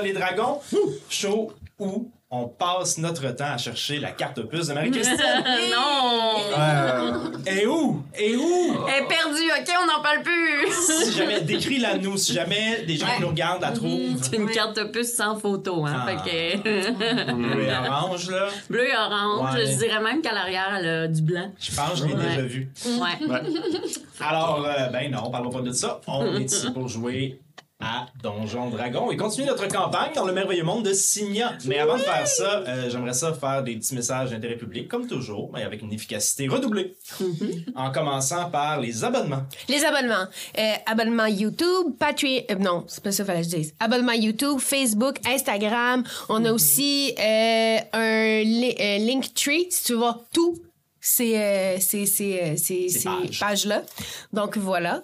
Les dragons, show où on passe notre temps à chercher la carte opus de Marie-Christine. non! Et où? Et où? Elle est perdue, ok, on n'en parle plus! Si jamais, décris-la nous, si jamais des gens qui nous regardent la trouvent. C'est une carte opus sans photo, hein. Ah. Fait que. Bleu et orange, là. Bleu et orange. Ouais. Je dirais même qu'à l'arrière, elle a du blanc. Je pense que je l'ai Ouais. déjà vu. Ouais. Alors, euh, ben non, parlons pas de ça. On est ici pour jouer à Donjon Dragon et continuer notre campagne dans le merveilleux monde de Signa. Mais avant de faire ça, euh, j'aimerais ça faire des petits messages d'intérêt public, comme toujours, mais avec une efficacité redoublée. En commençant par les abonnements. Les abonnements. Euh, abonnement YouTube, Patreon. euh, non, c'est pas ça qu'il fallait que je dise. Abonnement YouTube, Facebook, Instagram. On a aussi euh, un li- euh, Linktree, si tu voir tout ces, euh, ces, ces, ces- pages. pages-là. Donc voilà.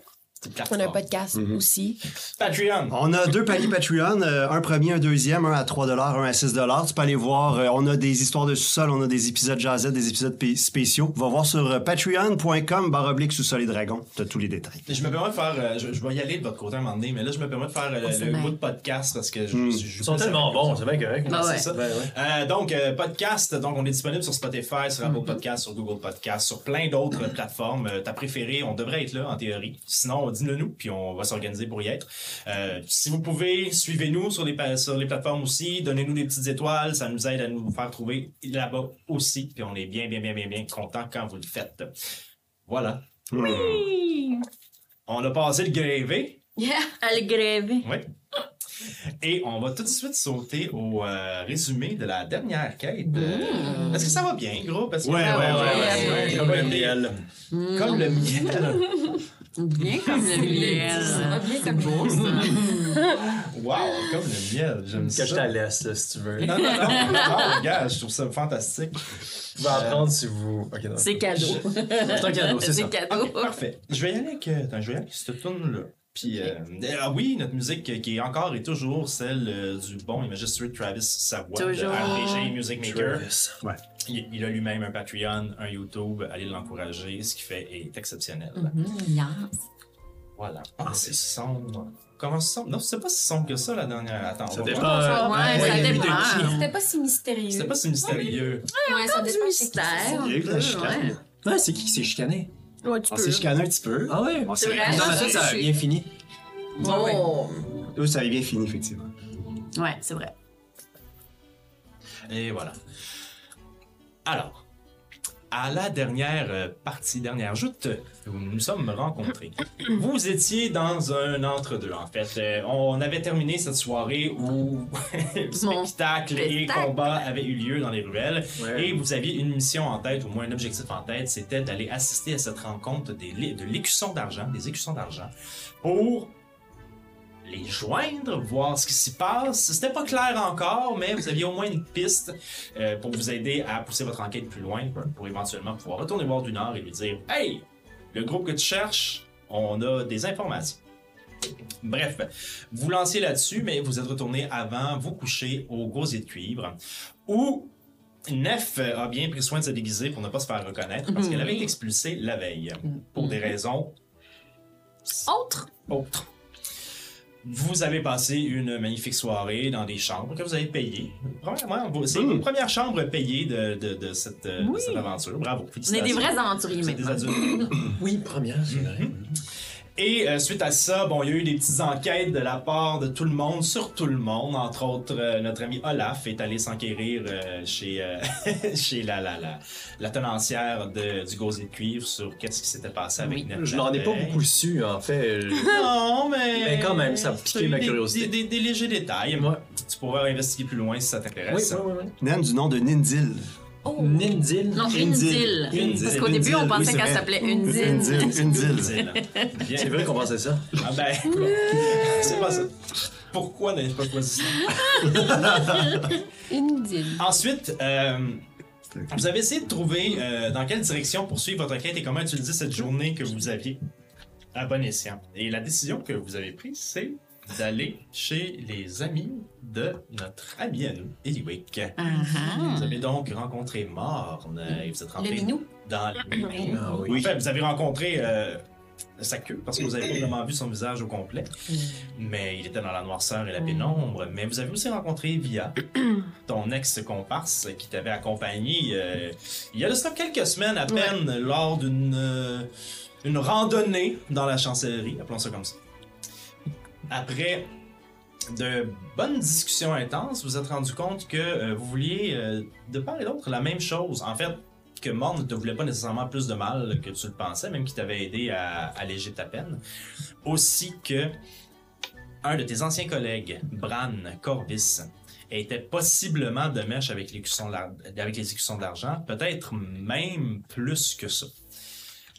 On a un podcast aussi. Patreon. On a deux paliers Patreon, euh, un premier, un deuxième, un à 3 un à 6 Tu peux aller voir, euh, on a des histoires de sous-sol, on a des épisodes jazzette, des épisodes spéciaux. Va voir sur euh, patreon.com barre oblique sous-sol et dragon. T'as tous les détails. Je me permets de faire. euh, je, je vais y aller de votre côté à un moment donné, mais là, je me permets de faire euh, Oh, le bout de podcast parce que je, Mm. je- je- Ils sont tellement bons, c'est bien correct. Bah ouais. C'est ça. Ben ouais. Euh, donc, euh, podcast, donc on est disponible sur Spotify, sur Apple Podcast, sur Google Podcast, sur plein d'autres plateformes. Euh, ta préférée, on devrait être là en théorie. Sinon, dis-le nous, puis on va s'organiser pour y être. Euh, si vous pouvez, suivez-nous sur les, pa- sur les plateformes aussi. Donnez-nous des petites étoiles, ça nous aide à nous faire trouver là-bas aussi. Puis on est bien, bien, bien, bien, bien content quand vous le faites. Voilà. On a passé le grévé. Elle est grévée. Oui. Et on va tout de suite sauter au euh, résumé de la dernière quête. Euh, Est-ce que ça va bien, gros? Parce que- Ouais, ouais, ouais, ouais, ouais. Comme le miel. Comme le miel. Bien comme le miel. bien comme beau, ça. Wow, comme le miel. J'aime ça. Que je te laisse, là, si tu veux. Non, non, non. non, regarde, je trouve ça fantastique. Tu vas apprendre si vous. C'est cadeau. C'est un cadeau, c'est ça. C'est cadeau. Ok, parfait. Je vais y aller avec, euh, attends, je vais y aller avec cette tune-là. Puis, euh, ah oui, notre musique qui est encore et toujours celle euh, du bon et majestueux Travis Savoie Toujours. de RPG Music Maker. Il, il a lui-même un Patreon, un YouTube. Allez l'encourager. Ce qu'il fait est exceptionnel. Mhm, yes. Voilà. Ah, c'est sombre. Comment c'est sombre? Non, c'est pas si sombre que ça, la dernière. Attends, Ça Ouais, ouais, ça de qui. C'était pas si mystérieux. C'était pas si mystérieux. Ouais, ça Du dépend qui mystère. c'est qui qui s'est chicané? Ouais, tu On peux. s'est chicané un petit peu. Ah ouais? On C'est s'est- vrai? Non, mais ça, ça a bien fini. Oh. Oui, ça avait bien fini, effectivement. Ouais, c'est vrai. Et voilà. Alors, à la dernière euh, partie, dernière joute, où nous nous sommes rencontrés. Vous étiez dans un entre-deux, en fait. Euh, on avait terminé cette soirée où spectacle et combat avaient eu lieu dans les ruelles. Ouais. Et vous aviez une mission en tête, au moins un objectif en tête, c'était d'aller assister à cette rencontre des, de l'écusson d'argent, des écussons d'argent, pour les joindre, voir ce qui s'y passe. C'était pas clair encore, mais vous aviez au moins une piste euh, pour vous aider à pousser votre enquête plus loin, pour, éventuellement pouvoir retourner voir du Nord et lui dire Hey, le groupe que tu cherches, on a des informations. Bref, vous lanciez là-dessus, mais vous êtes retourné avant vous coucher au gosier de cuivre, où Nef a bien pris soin de se déguiser pour ne pas se faire reconnaître parce qu'elle avait été expulsée la veille pour des raisons Autre? autres. Vous avez passé une magnifique soirée dans des chambres que vous avez payées. Premièrement, vous- c'est une première chambre payée de, de, de cette, euh, de Oui. cette aventure. Bravo. On est Félicitations. des vrais aventuriers Vous êtes des maintenant. adultes. Oui, première, c'est vrai. Et euh, suite à ça, bon, il y a eu des petites enquêtes de la part de tout le monde, sur tout le monde. Entre autres, euh, notre ami Olaf est allé s'enquérir euh, chez, euh, chez la, la, la, la tenancière de, du gosier de cuivre sur qu'est-ce qui s'était passé avec Oui. Je n'en ai pas beaucoup su, en fait. Non, mais. Mais quand même, ça a piqué ma des- curiosité. Des, des- des légers détails. Ouais. Tu pourras investiguer plus loin si ça Oui, t'intéresse. oui, oui. Naine du nom de Nindil. Oh. Nindil. Non, zile. Une Parce qu'au début, on pensait qu'elle s'appelait. Zile. Bien. C'est vrai qu'on pensait ça. Ah ben, c'est pas ça. Pourquoi n'avez-vous pas choisi ça? Une dîle. Ensuite, euh, vous avez essayé de trouver euh, dans quelle direction poursuivre votre enquête et comment utiliser cette journée que vous aviez à bon escient. Et la décision que vous avez prise, c'est d'aller chez les amis de notre ami à nous, Eliwick. Ah, Vous avez donc rencontré Morne et vous êtes rentré Le minou. dans le minou. Ah oui. Fait, vous avez rencontré euh, sa queue, parce que vous avez pas vraiment vu son visage au complet. Mais il était dans la noirceur et la pénombre. Mais vous avez aussi rencontré Via, ton ex-comparse, qui t'avait accompagné euh, il y a de ça quelques semaines à peine lors d'une euh, une randonnée dans la chancellerie, appelons ça comme ça. Après de bonnes discussions intenses, vous vous êtes rendu compte que euh, vous vouliez, euh, de part et d'autre, la même chose. En fait, que Morn ne te voulait pas nécessairement plus de mal que tu le pensais, même qu'il t'avait aidé à alléger ta peine. Aussi que un de tes anciens collègues, Bran Corvis, était possiblement de mèche avec les écussons d'argent, peut-être même plus que ça.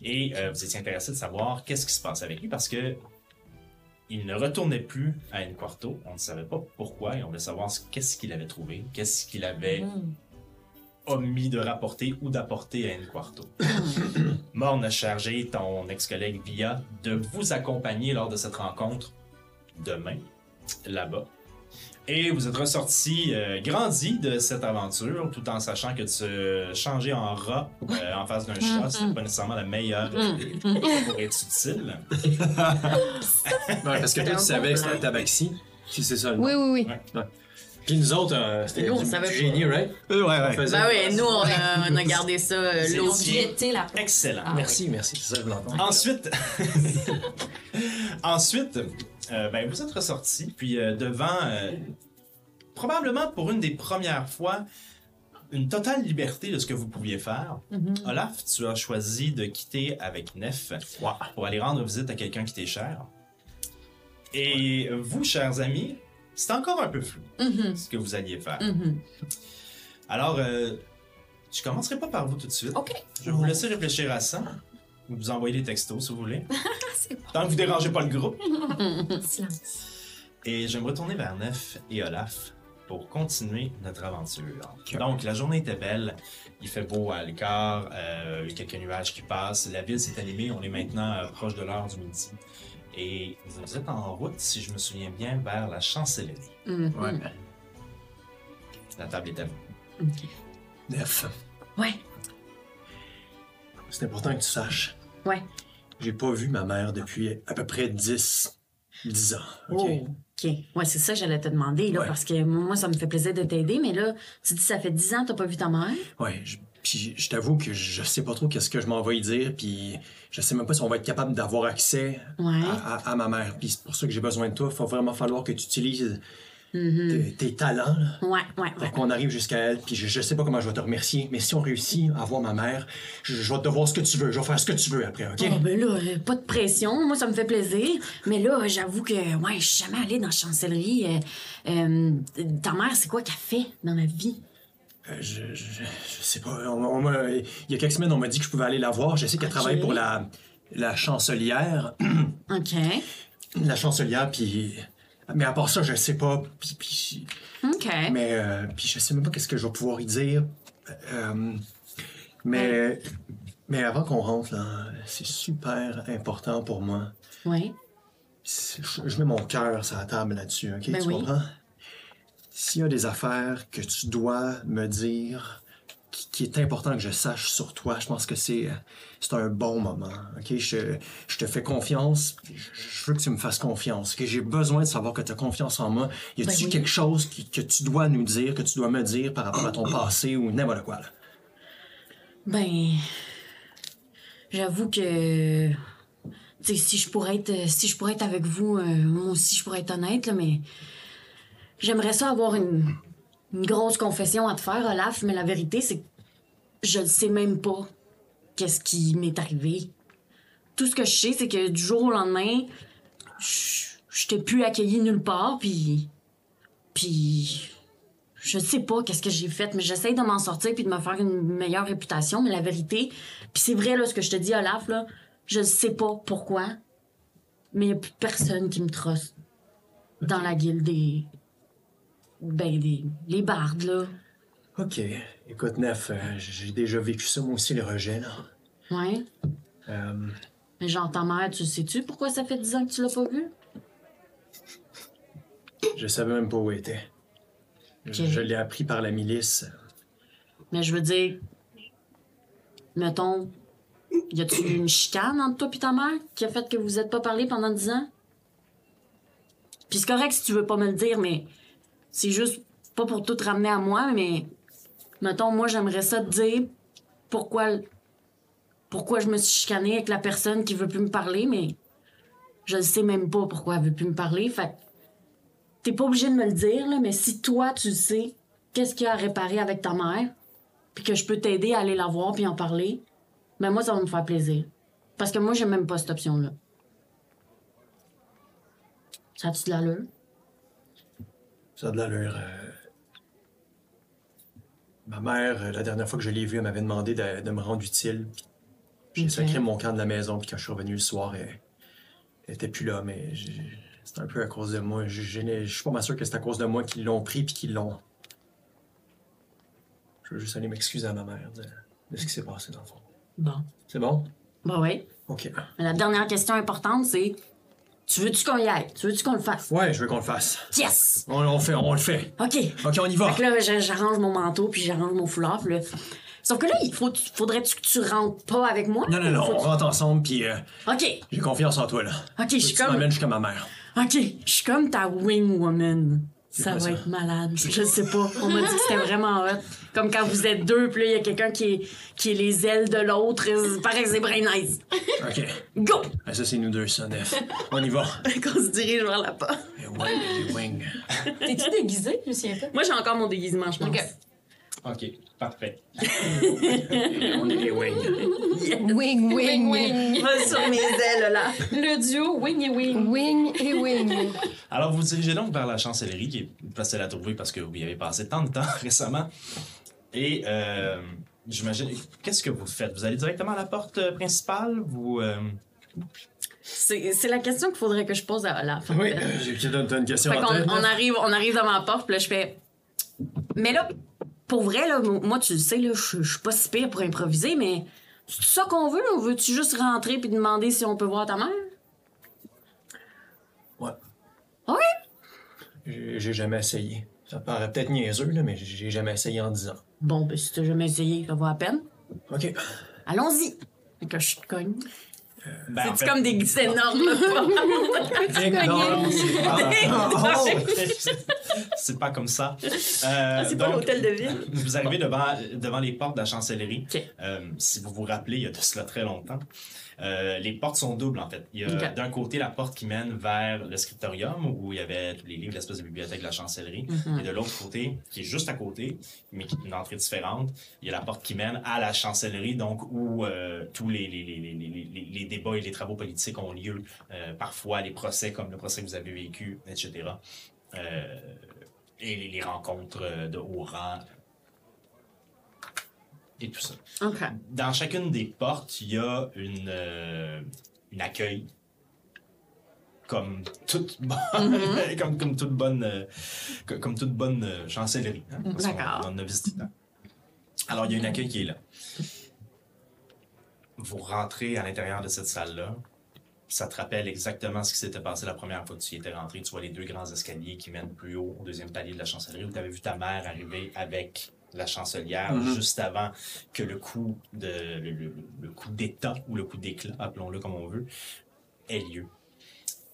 Et euh, vous étiez intéressé de savoir qu'est-ce qui se passe avec lui parce que il ne retournait plus à Quarto. On ne savait pas pourquoi et on voulait savoir ce- qu'est-ce qu'il avait trouvé, qu'est-ce qu'il avait omis de rapporter ou d'apporter à Quarto. Morne a chargé ton ex-collègue Via de vous accompagner lors de cette rencontre demain, là-bas. Et vous êtes ressorti euh, grandi de cette aventure, tout en sachant que de se changer en rat euh, en face d'un chat, c'est pas nécessairement la meilleure idée pour être utile. Ouais, parce que toi, tu savais que c'était un tabaxi. Si c'est ça le nom. Oui, oui, oui. Ouais. Puis nous autres, euh, c'était Nous, on du, savait génie, right? Euh, ouais, ouais. faisait- Ben oui, nous, on a, on a gardé ça euh, C'est low aussi- key. Jeter la Excellent. Ah, Merci, merci. C'est ça que je voulais entendre. Ensuite, ensuite, euh, ben, vous êtes ressorti, puis euh, devant, euh, probablement pour une des premières fois, une totale liberté de ce que vous pouviez faire. Olaf, tu as choisi de quitter avec Nef pour aller rendre visite à quelqu'un qui t'est cher. Et vous, chers amis, c'est encore un peu flou Mhm, ce que vous alliez faire. mhm. Alors, euh, je commencerai pas par vous tout de suite. Je vais vous laisser réfléchir à ça. Ou vous envoyer des textos si vous voulez. Tant que vous dérangez pas le groupe. Silence. Et je vais me retourner vers Nef et Olaf pour continuer notre aventure. Donc, la journée était belle. Il fait beau à l'écart. euh, il y a quelques nuages qui passent. La ville s'est animée. On est maintenant euh, proche de l'heure du midi. Et vous êtes en route, si je me souviens bien, vers la chancellerie. Mhm. Ouais. La table est à vous. Neuf. Ouais, C'est important que tu saches. Ouais. J'ai pas vu ma mère depuis à peu près 10, 10 ans. OK? Oh, OK. Ouais, c'est ça que j'allais te demander, là, Ouais. parce que moi, ça me fait plaisir de t'aider, mais là, tu dis ça fait 10 ans que t'as pas vu ta mère? Ouais, je- puis je t'avoue que je sais pas trop qu'est-ce que je m'en vais y dire, puis je sais même pas si on va être capable d'avoir accès Ouais. à, à- à ma mère. Puis c'est pour ça que j'ai besoin de toi. Il va vraiment falloir que tu utilises Mhm. tes, tes talents là, Ouais, ouais, ouais. qu'on arrive jusqu'à elle. Puis je, je sais pas comment je vais te remercier, mais si on réussit à voir ma mère, je, je vais te voir ce que tu veux. Je vais faire ce que tu veux après, OK? Oh, ben là, euh, pas de pression. Moi, ça me fait plaisir. Mais là, j'avoue que, ouais, je suis jamais allée dans la chancellerie. Euh, euh, ta mère, c'est quoi qu'elle fait dans la vie? Euh, je, je, je sais pas. On- on m'a- il y a quelques semaines, on m'a dit que je pouvais aller la voir. Je sais qu'elle travaille pour la, la chancelière. OK. la chancelière, puis. Mais à part ça, je sais pas. Puis, puis- OK. mais euh, puis je sais même pas qu'est-ce que je vais pouvoir y dire. Euh, mais mais avant qu'on rentre là, c'est super important pour moi. C'est- Je, je mets mon cœur sur la table là-dessus, ok? Ben tu oui. comprends? S'il y a des affaires que tu dois me dire, qui, qui est important que je sache sur toi, je pense que c'est euh, c'est un bon moment, ok? Je, je te fais confiance, je, je veux que tu me fasses confiance, que j'ai besoin de savoir que tu as confiance en moi. Y a-tu Ben oui. quelque chose qui- que tu dois nous dire, que tu dois me dire par rapport à ton passé ou n'importe quoi, là? Ben. J'avoue que. Si je pourrais être. Si je pourrais être avec vous, euh, moi aussi, je pourrais être honnête, là, mais. J'aimerais ça avoir une. Une grosse confession à te faire, Olaf, mais la vérité, c'est que je ne sais même pas qu'est-ce qui m'est arrivé. Tout ce que je sais, c'est que du jour au lendemain, je t'ai plus accueilli nulle part, puis. Puis. Je sais pas qu'est-ce que j'ai fait, mais j'essaye de m'en sortir puis de me faire une meilleure réputation. Mais la vérité, puis c'est vrai là ce que je te dis, Olaf là, je sais pas pourquoi, mais y a plus personne qui me trosse dans la guilde des, ben des, les bardes là. OK. Écoute, Nef, euh, j'ai déjà vécu ça, moi aussi, le rejet, là. Ouais. Euh, Mais genre ta mère, tu sais-tu pourquoi ça fait 10 ans que tu l'as pas vue? je savais même pas où elle était. Je, l'ai appris par la milice. Mais je veux dire, mettons, Y a-tu une chicane entre toi et ta mère qui a fait que vous êtes pas parlé pendant 10 ans? Puis c'est correct si tu veux pas me le dire, mais c'est juste pas pour tout ramener à moi, mais mettons, moi, j'aimerais ça te dire pourquoi, pourquoi je me suis chicanée avec la personne qui veut plus me parler, mais je ne sais même pas pourquoi elle veut plus me parler. Fait t'es pas obligé de me le dire, là, mais si toi, tu sais qu'est-ce qu'il y a à réparer avec ta mère, puis que je peux t'aider à aller la voir puis en parler, ben moi, ça va me faire plaisir. Parce que moi, j'aime même pas cette option-là. Ça a-tu de l'allure? Ça a de l'allure. euh. Ma mère, euh, la dernière fois que je l'ai vue, elle m'avait demandé de, de me rendre utile. J'ai sacré mon camp de la maison, puis quand je suis revenu le soir, elle, elle était plus là, mais c'est un peu à cause de moi. Je, je suis pas mal sûr que c'est à cause de moi qu'ils l'ont pris puis qu'ils l'ont. Je veux juste aller m'excuser à ma mère de, de ce qui s'est passé dans le fond. Bon. C'est bon? Ben oui. Ok. Mais la dernière question importante, c'est Tu veux-tu qu'on y aille? Tu veux-tu qu'on le fasse? Ouais, je veux qu'on le fasse. Yes! On, on le fait, on le fait. OK. Ok, on y va. Fait que là, j'a- j'arrange mon manteau, puis j'arrange mon foulard, puis là... Sauf que là, il faut, faudrait-tu que tu rentres pas avec moi? Non, non, non, on rentre ensemble, puis euh, OK. j'ai confiance en toi, là. OK, je suis Tu comme... m'amènes jusqu'à ma mère. OK, je suis comme ta wing woman. Ça va ça? être malade. Je sais pas. On m'a dit que c'était vraiment hot. Comme quand vous êtes deux, puis là, il y a quelqu'un qui est, qui est les ailes de l'autre. Il paraît que c'est bien nice. Ok. Go! Ah, ça, c'est nous deux, ça, Nef. On y va. Qu'on se dirige vers la porte. Et ouais, les wings. T'es-tu déguisé? Je me souviens pas. Moi, j'ai encore mon déguisement, je pense. Ok. Ok, parfait. On est les wings. Wing, wing, wing. Va sur mes ailes, là. Le duo wing et wing. Wing et wing. Alors, vous dirigez donc vers la chancellerie, qui est facile à trouver parce que vous y avez passé tant de temps récemment. Et euh, j'imagine, qu'est-ce que vous faites? Vous allez directement à la porte euh, principale? Vous. euh, C'est la question qu'il faudrait que je pose à Olaf. Oui, j'ai une question Fait en qu'on tête. on Nef. arrive, on arrive devant la porte, puis là, je fais. Mais là, pour vrai, là, moi, tu le sais, là, je suis pas si pire pour improviser, mais c'est ça qu'on veut, ou veux-tu juste rentrer puis demander si on peut voir ta mère? Ouais. Ouais? J'ai jamais essayé. Ça paraît peut-être niaiseux, là, mais j'ai jamais essayé en 10 ans. Bon, ben, si t'as jamais essayé, ça vaut à peine. Ok. Allons-y. Que je te cogne. Ben, en C'est fait- comme des guises énormes. C'est pas- pas comme ça. Euh, C'est pas donc, l'hôtel de ville. Vous arrivez devant, devant les portes de la chancellerie. Euh, si vous vous rappelez, il y a de cela très longtemps. Euh, les portes sont doubles, en fait. Il y a d'un côté la porte qui mène vers le scriptorium, où il y avait les livres, l'espèce de bibliothèque de la chancellerie. Mhm. Et de l'autre côté, qui est juste à côté, mais qui est une entrée différente, il y a la porte qui mène à la chancellerie, donc où euh, tous les, les, les, les, les, les- les débats et les travaux politiques ont lieu. Euh, parfois, les procès, comme le procès que vous avez vécu, etc. Euh, et les, rencontres de haut rang. Et tout ça. Dans chacune des portes, il y a une, euh, une accueil. Comme toute bonne, comme, comme toute bonne, euh, co- comme toute bonne euh, chancellerie. hein, D'accord. On en a visité tant. Alors, il y a une accueil qui est là. Vous rentrez à l'intérieur de cette salle-là. Ça te rappelle exactement ce qui s'était passé la première fois que tu y étais rentré. Tu vois les deux grands escaliers qui mènent plus haut au deuxième palier de la chancellerie où tu avais vu ta mère arriver avec la chancelière Mhm. juste avant que le coup de le, le- le coup d'état ou le coup d'éclat, appelons-le comme on veut, ait lieu.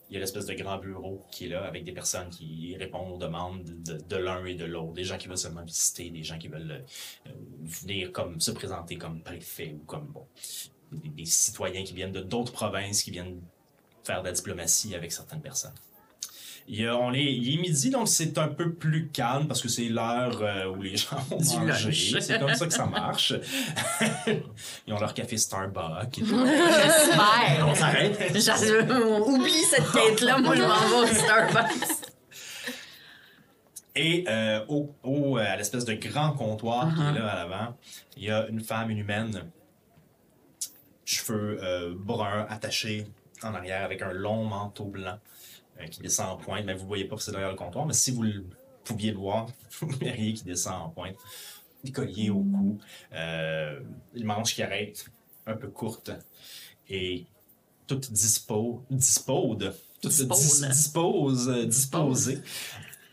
Il y a l'espèce de grand bureau qui est là avec des personnes qui répondent aux demandes de, de l'un et de l'autre. Des gens qui veulent seulement visiter, des gens qui veulent euh, venir comme se présenter comme préfet ou comme bon. Des, des citoyens qui viennent de d'autres provinces qui viennent faire de la diplomatie avec certaines personnes. Il, y a- on est, il est midi, donc c'est un peu plus calme parce que c'est l'heure euh, où les gens vont Du. C'est comme ça que ça marche. Ils ont leur café Starbucks. J'espère. On s'arrête. Oublie cette quête-là, moi je m'en vais au Starbucks. Et euh, au, au, euh, à l'espèce de grand comptoir qui est là à l'avant, il y a une femme, une humaine, cheveux euh, bruns attachés en arrière avec un long manteau blanc qui descend en pointe. Mais vous ne voyez pas que c'est derrière le comptoir, mais si vous le pouviez le voir, vous verriez qui descend en pointe. Des colliers au cou, euh, une manche qui arrête, un peu courte, et toute dispo, dispose, toute Dispose. dis- dispose, euh, disposée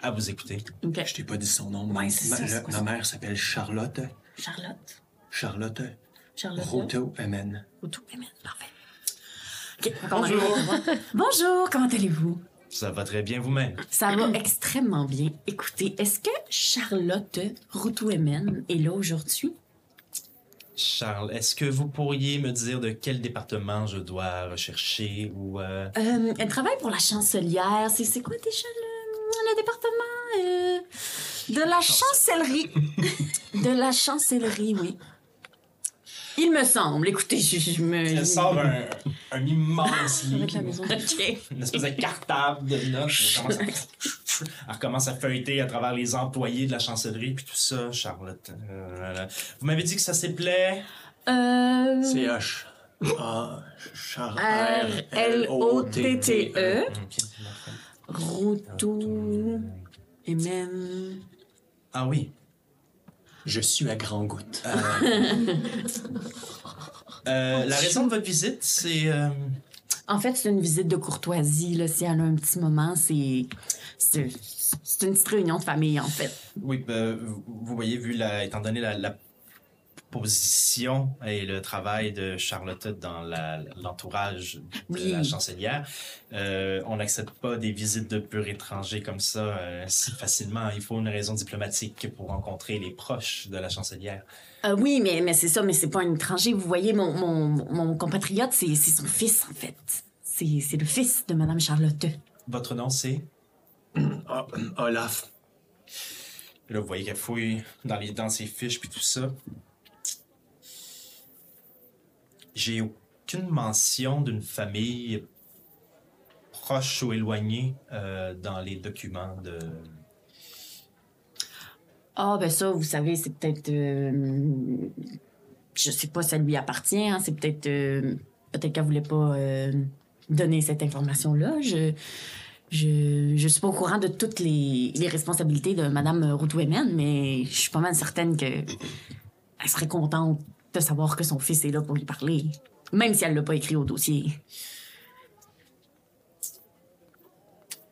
à vous écouter. OK. Je t'ai pas dit son nom. Ouais, ma, ça, le- mère s'appelle Charlotte. Charlotte. Charlotte, Charlotte. Roto Amen. Autour. Amen. Parfait. Bonjour. Bonjour, comment allez-vous? Ça va très bien vous-même. Ça va extrêmement bien. Écoutez, est-ce que Charlotte Routouemen est là aujourd'hui? Charles, est-ce que vous pourriez me dire de quel département je dois rechercher ou... euh, Euh, elle travaille pour la chancelière. C'est, c'est quoi déjà le, le département? euh, de la chancellerie. de la chancellerie, oui. Il me semble. Écoutez, je, je me... Elle sort un, un immense livre. Avec la maison. OK. Une espèce de cartable de notes. Elle commence, à... elle recommence à feuilleter à travers les employés de la chancellerie puis tout ça, Charlotte. Euh. Vous m'avez dit que ça s'appelait... Euh... C'est H. R-L-O-T-T-E. Ok. Routou. Et même. Ah oui. Je suis à grand goutte. Euh, la raison de votre visite, c'est... euh, En fait, c'est une visite de courtoisie, là. Si elle a un petit moment, c'est. C'est c'est une petite réunion de famille, en fait. Oui, ben, vous vous voyez, vu la, étant donné la, la position et le travail de Charlotte dans l'entourage de Oui. la chancelière, euh, on n'accepte pas des visites de purs étrangers comme ça euh, si facilement. Il faut une raison diplomatique pour rencontrer les proches de la chancelière. Euh, oui, mais, mais c'est ça, mais c'est pas un étranger. Vous voyez, mon, mon, mon compatriote, c'est c'est son fils, en fait. C'est c'est le fils de Madame Charlotte. Votre nom, c'est... Ah, Olaf. Là, vous voyez qu'elle fouille dans, les, dans ses fiches puis tout ça. J'ai aucune mention d'une famille proche ou éloignée euh, dans les documents de. Ah, ben ça, vous savez, c'est peut-être. euh, je sais pas, ça lui appartient. hein, c'est peut-être. euh, peut-être qu'elle voulait pas euh, donner cette information-là. Je. Je, je suis pas au courant de toutes les, responsabilités de Madame Routouemen, mais je suis pas mal certaine que elle serait contente de savoir que son fils est là pour lui parler, même si elle l'a pas écrit au dossier.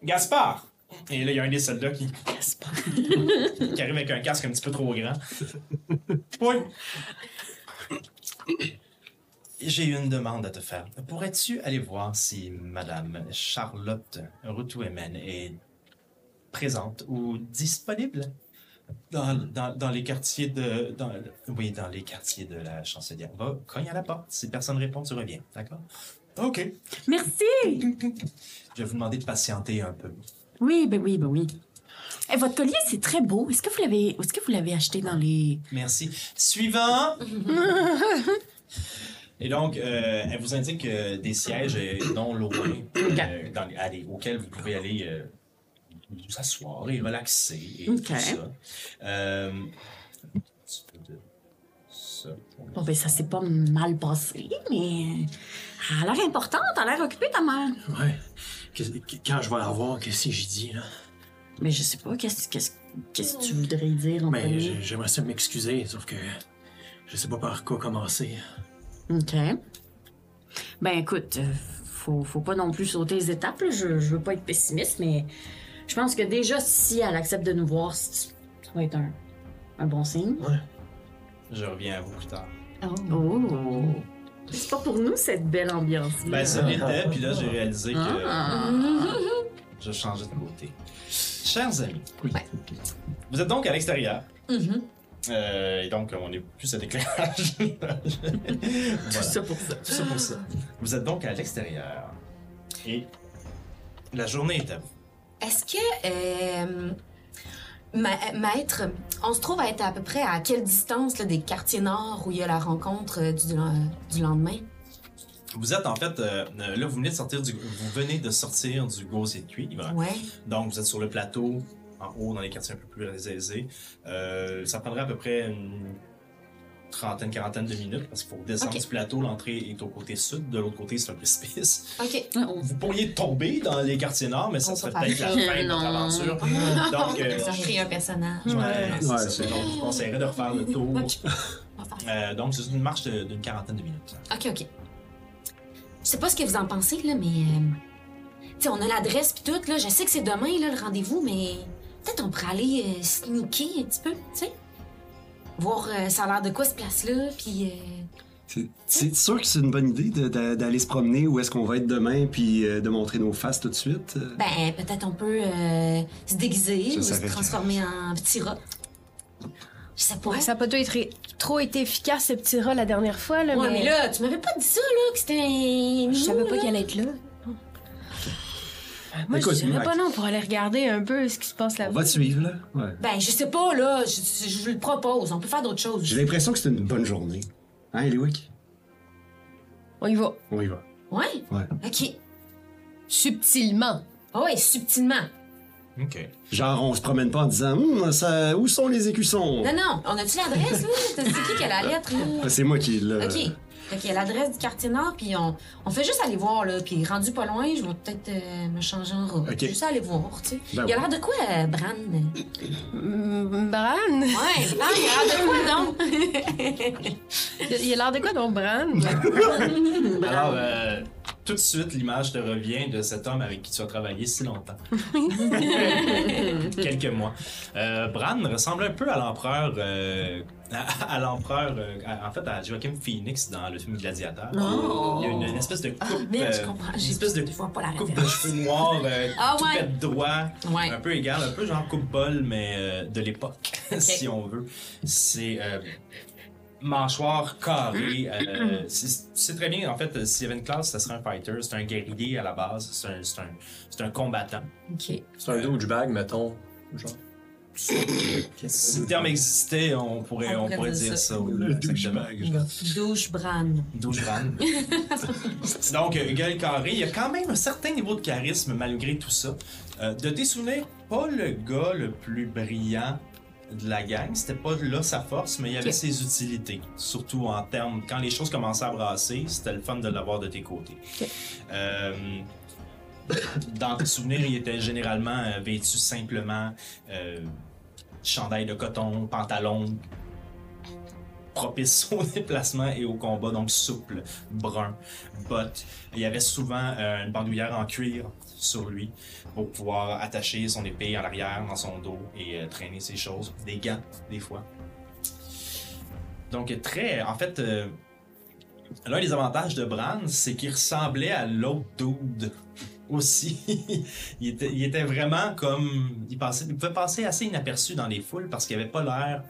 Gaspard! Et là, il y a un des soldats qui, qui arrive avec un casque un petit peu trop grand. Oui. J'ai une demande à te faire. Pourrais-tu aller voir si Madame Charlotte Routouemen est présente ou disponible? Dans, dans, dans les quartiers de. Dans, oui, dans les quartiers de la chancelière. Va, cogne à la porte. Si personne répond, tu reviens. D'accord? OK. Merci! Je vais vous demander de patienter un peu. Oui, ben oui, ben oui. Eh, votre collier, c'est très beau. Est-ce que vous l'avez, est-ce que vous l'avez acheté dans les... Merci. Suivant. Et donc, euh, elle vous indique euh, des sièges euh, non loin euh, dans les- allez, auxquels vous pouvez aller euh, vous asseoir et relaxer et Ok. tout ça. Euh, ça pour Bon, ben, ça s'est pas mal passé, mais. Elle a l'air importante, elle a l'air occupée, ta mère. Ouais. Quand je vais la voir, qu'est-ce que j'ai dit, là? Mais je sais pas, qu'est-ce qu'est-ce- qu'est-ce que tu voudrais dire en Mais premier? j'ai- j'aimerais ça m'excuser, sauf que je sais pas par quoi commencer. OK. Ben, écoute, euh, faut, faut pas non plus sauter les étapes, là. Je, je veux pas être pessimiste, mais je pense que déjà, si elle accepte de nous voir, ça va être un, un bon signe. Je reviens à vous plus tard. Oh! C'est pas pour nous, cette belle ambiance. Ben, ça l'était, puis là, j'ai réalisé que Ah. je changeais de côté. Chers amis, Oui. vous êtes donc à l'extérieur. Mm-hmm. Euh, et donc, on n'est plus à l'éclairage. Tout ça pour ça. Tout ça pour ça. Vous êtes donc à l'extérieur. Et la journée est à vous. Est-ce que, euh, ma- maître, on se trouve à être à peu près à quelle distance là, des quartiers nord où il y a la rencontre euh, du, du lendemain? Vous êtes en fait, euh, euh, là, vous venez de sortir du, vous venez de sortir du gosier de cuivre. Ouais. Donc, vous êtes sur le plateau, en haut, dans les quartiers un peu plus aisés. Euh, ça prendrait à peu près une trentaine, quarantaine de minutes parce qu'il faut descendre du plateau. L'entrée est au côté sud. De l'autre côté, c'est un précipice. OK. Vous pourriez tomber dans les quartiers nord, mais ça On serait peut peut-être la fin de votre Non. aventure. Donc, euh, Ça crée un personnage. ouais, c'est Ouais, ça. c'est- Donc, je vous conseillerais de refaire le tour. Euh, donc, c'est une marche d'une quarantaine de minutes. OK, OK. Je sais pas ce que vous en pensez, là, mais... euh, tu sais, on a l'adresse puis tout, là. Je sais que c'est demain, là, le rendez-vous, mais... Peut-être on pourrait aller euh, sneaker un petit peu, tu sais? Voir euh, ça a l'air de quoi, cette place-là, puis... euh, C'est- sûr que c'est une bonne idée de- de- d'aller se promener où est-ce qu'on va être demain puis euh, de montrer nos faces tout de suite. Ben, peut-être on peut euh, se déguiser Ça, ou ça se transformer en petit rat. Je sais pas. Ouais, ça a pas tout être trop été efficace, ce petit rat, la dernière fois, là. Ouais, mais là, tu m'avais pas dit ça, là, que c'était un. je savais pas qu'elle allait être là. Moi, Écoute, je dirais pas non pour aller regarder un peu ce qui se passe On là-bas. va te suivre, là. Ouais. Ben, je sais pas, là. Je, je- je le propose. On peut faire d'autres choses. J'ai l'impression que c'est une bonne journée. Hein, Eliwick? On y va. On y va. Ouais? Ouais. OK. Subtilement. Ah ouais, subtilement. OK. Genre, on se promène pas en disant Hum, ça, où sont les écussons? Non, non. On a-tu l'adresse, là? T'as dit qui qui a la lettre, là? C'est moi qui l'ai. OK. Fait qu'il y a l'adresse du quartier nord, puis on, on fait juste aller voir, là. Puis rendu pas loin, je vais peut-être euh, me changer en robe. Juste aller voir, tu sais. Ben il a l'air de quoi, euh, Bran? Mm, Bran? Ouais, Bran, il a l'air de quoi, donc? Il a l'air de quoi, donc, Bran? Alors, euh, tout de suite, l'image te revient de cet homme avec qui tu as travaillé si longtemps. Quelques mois. Euh, Bran ressemble un peu à l'empereur. Euh, à, à l'empereur. euh, en fait, à Joachim Phoenix dans le film Gladiateur. Oh. Il y a une, une espèce de Ah, coupe. merde, je euh, comprends. Une J'ai- espèce de vois pas la coupe de cheveux noirs, euh, Ah, tout ouais. fait droit. Ouais. Un peu égal, un peu genre coupe-bol, mais euh, de l'époque, si on veut. C'est euh, mâchoire carrée. euh, c'est très bien, en fait, s'il y avait une classe, ça serait un fighter. C'est un guerrier à la base. C'est un, c'est un, c'est un combattant. OK. C'est un douchebag, mettons. Genre. Si le terme existait, on pourrait, On pourrait dire ça. là, exactement. Douche Bran. Douchebag. Donc, gueule carré, il y a quand même un certain niveau de charisme malgré tout ça. Euh, de tes souvenirs, pas le gars le plus brillant de la gang, c'était pas là sa force, mais il y avait ses utilités. Surtout en termes, quand les choses commençaient à brasser, c'était le fun de l'avoir de tes côtés. Euh, dans tes souvenirs, il était généralement euh, vêtu simplement euh, chandail de coton, pantalon propice au déplacement et au combat, donc souple, brun, bottes. Il y avait souvent euh, une bandoulière en cuir sur lui pour pouvoir attacher son épée à l'arrière dans son dos et euh, traîner ses choses. Des gants, des fois. Donc, très. En fait, euh, l'un des avantages de Bran, c'est qu'il ressemblait à l'autre dude aussi. il, était, il était vraiment comme. Il, passait, il pouvait passer assez inaperçu dans les foules parce qu'il avait pas l'air.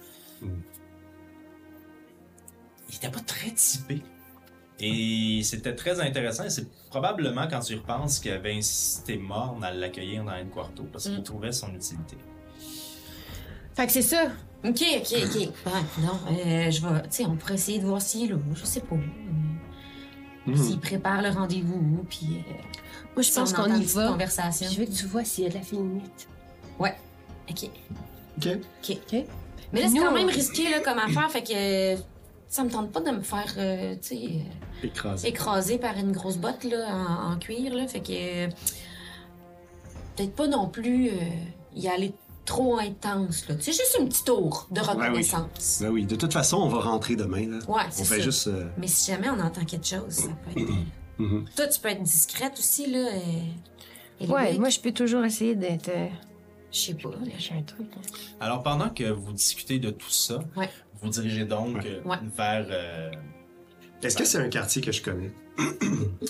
Il était pas très typé. Et c'était très intéressant. C'est probablement quand tu y repenses qu'il avait incité Morne à l'accueillir dans une quarto parce qu'il Mm. trouvait son utilité. Fait que c'est ça. OK, OK, OK. Ben, non, euh, je vais... Tu sais, on pourrait essayer de voir s'il est là. Je sais pas. Euh, S'il prépare le rendez-vous, puis... euh, Moi, je si pense on qu'on y va. conversation. Je veux que tu vois s'il y a de la féminite. Ouais. OK. OK. OK. OK? Mais là, c'est quand même risqué, là, comme affaire, fait que... euh, Ça me tente pas de me faire, euh, tu sais, euh, Écrasé. écraser par une grosse botte, là, en, en cuir, là. Fait que... euh, Peut-être pas non plus euh, y aller trop intense, là. C'est juste un petit tour de oui. reconnaissance. Ben oui, de toute façon, on va rentrer demain. Là. Ouais, on c'est fait ça. juste. euh, Mais si jamais on entend quelque chose, ça peut être... mhm. Toi, tu peux être discrète aussi, là. euh, Ouais, Élevée. moi, je peux toujours essayer d'être. euh, Je sais pas. J'ai un truc. là. Alors, pendant que vous discutez de tout ça, Ouais. vous dirigez donc Ouais. euh, vers. euh, Est-ce que c'est un quartier que je connais?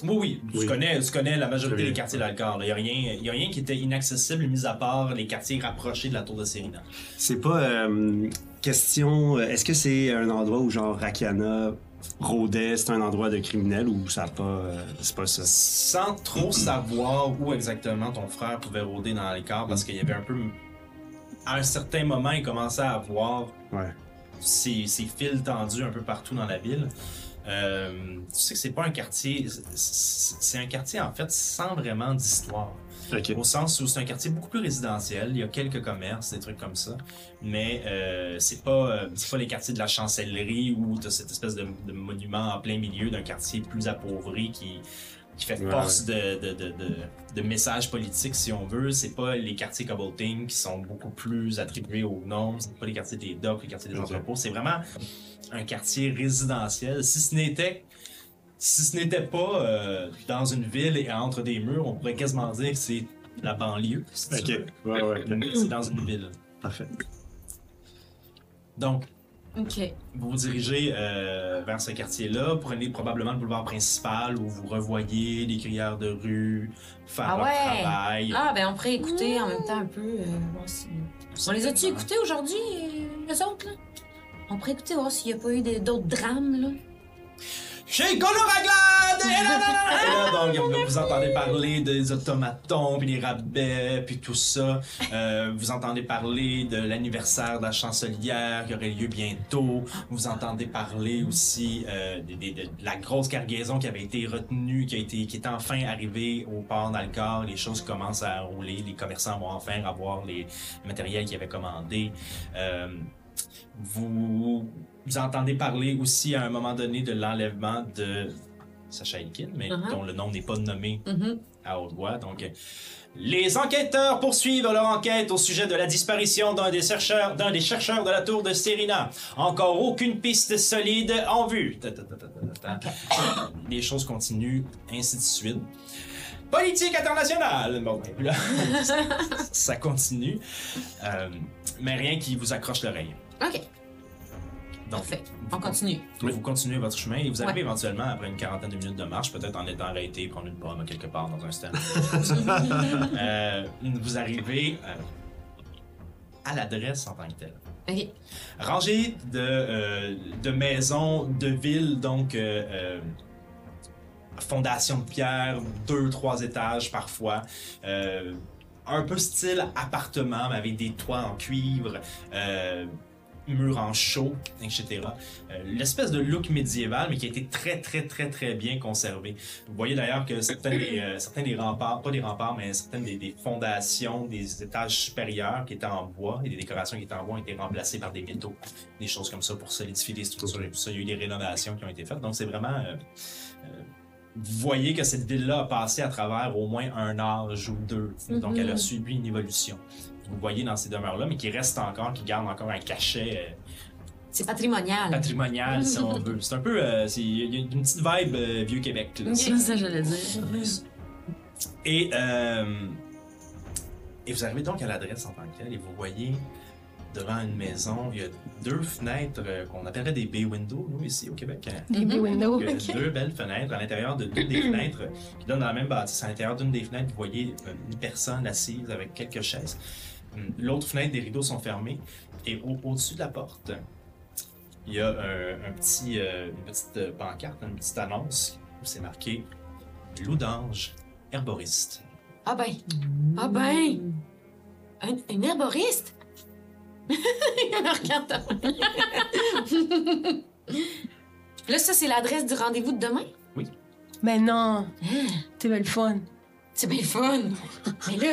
Oui, oui, tu, Oui. Connais, tu connais la majorité des quartiers d'Alcor. Il n'y a, rien- y a rien qui était inaccessible, mis à part les quartiers rapprochés de la tour de Serena. C'est pas. euh, question. Est-ce que c'est un endroit où, genre, Rakana rôdait, c'est un endroit de criminel ou ça pas. euh, c'est pas ça? Sans trop savoir où exactement ton frère pouvait rôder dans les corps, parce qu'il y avait un peu. À un certain moment, il commençait à avoir Ouais. ces, ces fils tendus un peu partout dans la ville. Euh, tu sais que c'est pas un quartier. C'est un quartier, en fait, sans vraiment d'histoire. Au sens où c'est un quartier beaucoup plus résidentiel, il y a quelques commerces, des trucs comme ça, mais euh, c'est pas euh, c'est pas les quartiers de la chancellerie où tu as cette espèce de, de monument en plein milieu d'un quartier plus appauvri qui qui fait force de, de, de, de, de messages politiques si on veut. C'est pas les quartiers Cobbleting qui sont beaucoup plus attribués aux noms, c'est pas les quartiers des docks, les quartiers des entrepôts, c'est vraiment un quartier résidentiel. Si ce n'était si ce n'était pas euh, dans une ville et entre des murs, on pourrait quasiment dire que c'est la banlieue. si Ok. Ouais, ouais. Mais C'est dans une ville. Parfait. Donc, Ok. Vous vous dirigez euh, vers ce quartier-là, prenez probablement le boulevard principal où vous revoyez les crières de rue faire Ah leur ouais? travail. Ah, ben on pourrait écouter en même temps un peu. euh, voir si- On les a-tu écoutés aujourd'hui, euh, les autres, là? On pourrait écouter voir s'il n'y a pas eu d'autres drames, là. Chez Coloraglade! Et là, donc, vous entendez parler des automatons, puis les rabais, puis tout ça. Euh, vous entendez parler de l'anniversaire de la chancelière qui aurait lieu bientôt. Vous entendez parler aussi euh, des- de, la grosse cargaison qui avait été retenue, qui a été, qui est enfin arrivée au port d'Alcor. Les choses commencent à rouler. Les commerçants vont enfin avoir les matériels qu'ils avaient commandés. Euh, vous, vous entendez parler aussi à un moment donné de l'enlèvement de Sacha Elkin, mais Uh-huh. dont le nom n'est pas nommé Mhm. à haute voix. Donc, les enquêteurs poursuivent leur enquête au sujet de la disparition d'un des chercheurs, d'un des chercheurs de la tour de Serena. Encore aucune piste solide en vue. Les choses continuent, ainsi de suite. Politique internationale. Bon, ben, là, ça continue, Euh, mais rien qui vous accroche l'oreille. Ok, Donc, parfait. On continue. vous continuez votre chemin et vous arrivez Ouais. éventuellement, après une quarantaine de minutes de marche, peut-être en étant arrêté, prendre une pomme quelque part dans un stand. Euh, vous arrivez euh, à l'adresse en tant que telle. Ok. Rangée de, euh, de maisons, de villes, donc fondation de pierre, deux, trois étages parfois. un peu style appartement, mais avec des toits en cuivre, euh, murs en chaux, etc. Euh, L'espèce de look médiéval, mais qui a été très, très, très, très bien conservé. Vous voyez d'ailleurs que certains des, euh, certains des remparts, pas des remparts, mais certaines des, des fondations des étages supérieurs qui étaient en bois et des décorations qui étaient en bois ont été remplacées par des métaux, des choses comme ça pour solidifier les structures et tout ça. Il y a eu des rénovations qui ont été faites. Donc c'est vraiment... euh, vous voyez que cette ville-là a passé à travers au moins un âge ou deux. Donc elle a subi une évolution. Vous voyez dans ces demeures-là, mais qui restent encore, qui gardent encore un cachet euh, C'est patrimonial. patrimonial, si on veut. C'est un peu... euh, c'est- Il y a une petite vibe euh, vieux Québec. là. C'est ça, j'allais dire. Et, euh, et vous arrivez donc à l'adresse en tant que telle et vous voyez devant une maison, il y a deux fenêtres euh, qu'on appellerait des bay windows, nous, ici au Québec. hein. Des Mhm. windows. Il y a deux belles fenêtres. À l'intérieur de deux des fenêtres qui donnent dans la même bâtisse, à l'intérieur d'une des fenêtres, vous voyez euh, une personne assise avec quelques chaises. L'autre fenêtre, des rideaux sont fermés. Et au- au-dessus de la porte, il y a un, un petit, euh, une petite euh, pancarte, une petite annonce où c'est marqué Loup d'ange, herboriste. Ah ben. Ah ben. Un, un herboriste? Il me regarde. Là, ça, c'est l'adresse du rendez-vous de demain? Mais non, Hein? c'est bien le fun. C'est bien fun. Mais là.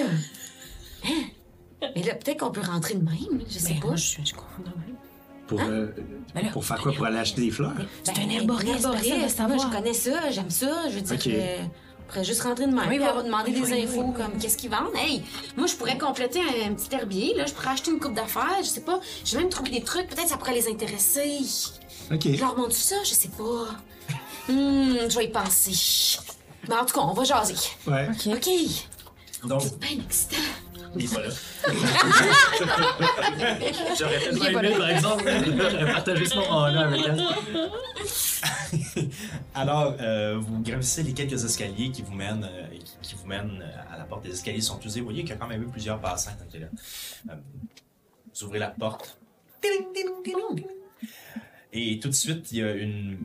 Hein? Mais là, peut-être qu'on peut rentrer de même, je sais Ben, pas. moi, je suis je comprends de même. Pour, euh, Ben là, pour faire quoi? Pour aller acheter des fleurs? C'est un herboriste, personne Moi, je connais ça, j'aime ça. Je veux dire, Ok. on pourrait juste rentrer de même. Oui, puis oui. avoir demander Oui, des oui, infos oui, oui. comme qu'est-ce qu'ils vendent? Hey, moi, je pourrais compléter un, un petit herbier. Là. Je pourrais acheter une coupe d'affaires. Je sais pas. J'ai même trouvé des trucs. Peut-être ça pourrait les intéresser. OK. Je leur montre ça, je sais pas. Hmm, je vais y penser. Mais en tout cas, on va jaser. Ouais. OK. OK. Donc, C'est bien excitant. Il est pas là. J'aurais tellement Il est pas aimé, là. par exemple, j'aurais partagé ce moment-là avec elle. Alors, euh, vous gravissez les quelques escaliers qui vous mènent, euh, qui, qui vous mènent euh, à la porte. Les escaliers sont usés. Vous voyez qu'il y a quand même eu plusieurs passants là. Euh, vous ouvrez la porte. Et tout de suite, il y a une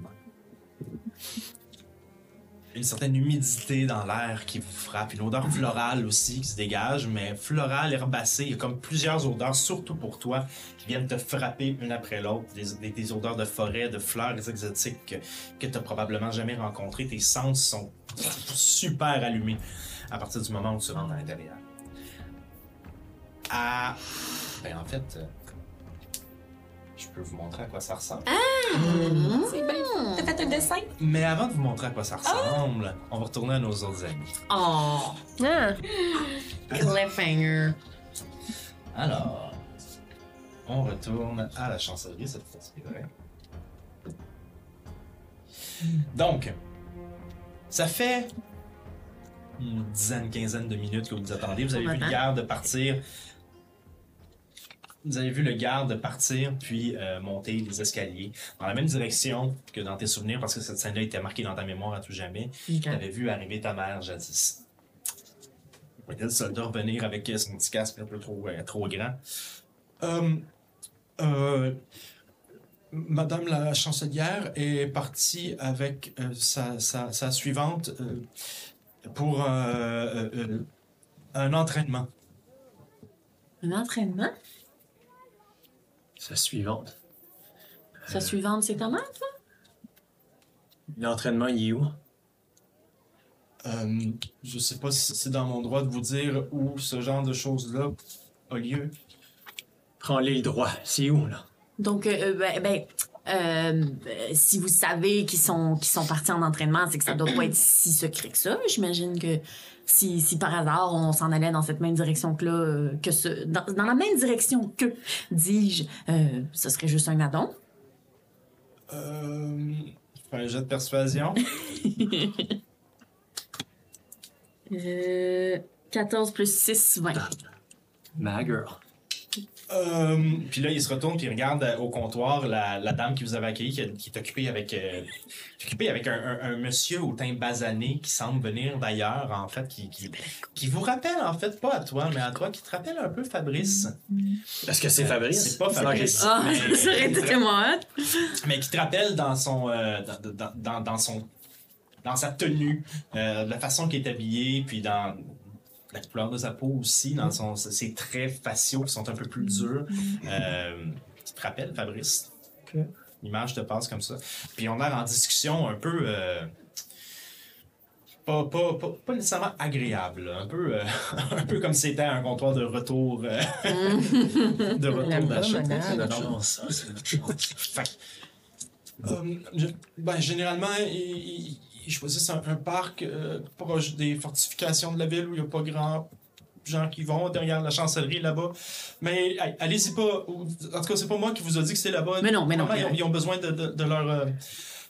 une certaine humidité dans l'air qui vous frappe, une odeur florale aussi qui se dégage, mais florale, herbacée, il y a comme plusieurs odeurs, surtout pour toi, qui viennent te frapper une après l'autre, des, des- des odeurs de forêt, de fleurs exotiques que, que tu n'as probablement jamais rencontrées. Tes sens sont super allumés à partir du moment où tu rentres à l'intérieur. Ah, ben en fait, euh, je peux vous montrer à quoi ça ressemble. C'est bien. T'as fait un dessin? Mais avant de vous montrer à quoi ça ressemble, on va retourner à nos autres amis. Oh, Ah, cliffhanger. Alors, on retourne à la chancellerie cette fois-ci, vrai. Donc, ça fait une dizaine, quinzaine de minutes que vous vous attendez. Vous avez vu le garde partir vous avez vu le garde partir puis euh, monter les escaliers dans la même direction que dans tes souvenirs parce que cette scène-là était marquée dans ta mémoire à tout jamais. Tu avais vu arriver ta mère jadis. Vous voyez le soldat revenir avec son petit casque un peu trop, euh, trop grand. Euh, euh, Madame la chancelière est partie avec euh, sa, sa, sa suivante euh, pour euh, euh, euh, un entraînement. Un entraînement? Sa suivante. Sa suivante, c'est comment, ça? L'entraînement, il est où? Euh, je sais pas si c'est dans mon droit de vous dire où ce genre de choses-là a lieu. Prends-les le droit. C'est où, là? Donc, euh, ben, ben, euh, euh, si vous savez qu'ils sont, qu'ils sont partis en entraînement, c'est que ça doit pas être si secret que ça. J'imagine que si, si par hasard on s'en allait dans cette même direction que là, euh, que ce, dans, dans la même direction que, dis-je, euh, ce serait juste un addon? Euh, un jet de persuasion. Euh, 14 plus 6, 20. Ma girl. Euh, puis là, il se retourne puis il regarde euh, au comptoir la, la dame qui vous avait accueilli, qui, qui est occupée avec, euh, occupée avec un, un- un monsieur au teint basané qui semble venir d'ailleurs, en fait, qui, qui, qui vous rappelle, en fait, pas à toi, mais à toi, qui te rappelle un peu Fabrice. Est-ce que c'est Fabrice? C'est pas Fabrice. Ah, mais- ça aurait été moi. mais qui te rappelle dans son euh, dans, dans, dans, dans son dans sa tenue, euh, la façon qu'il est habillé, puis dans la couleur de sa peau aussi, dans son ses traits faciaux qui sont un peu plus durs. Euh, qui te rappelle Fabrice? Ok. L'image te passe comme ça. Puis on a en discussion un peu euh, pas, pas, pas, pas nécessairement agréable, là. un peu, euh, un peu comme si c'était un comptoir de retour, euh, de retour d'achat. C'est notre chance. ça, C'est notre chance. fait euh, je- ben, généralement, ils- choisissent un, un parc euh, proche des fortifications de la ville où il n'y a pas grand gens qui vont derrière la chancellerie là-bas. Mais allez-y pas. En tout cas, c'est pas moi qui vous a dit que c'est là-bas. Mais non, mais non, Ils ont, ils ont besoin de, de- de leur, euh,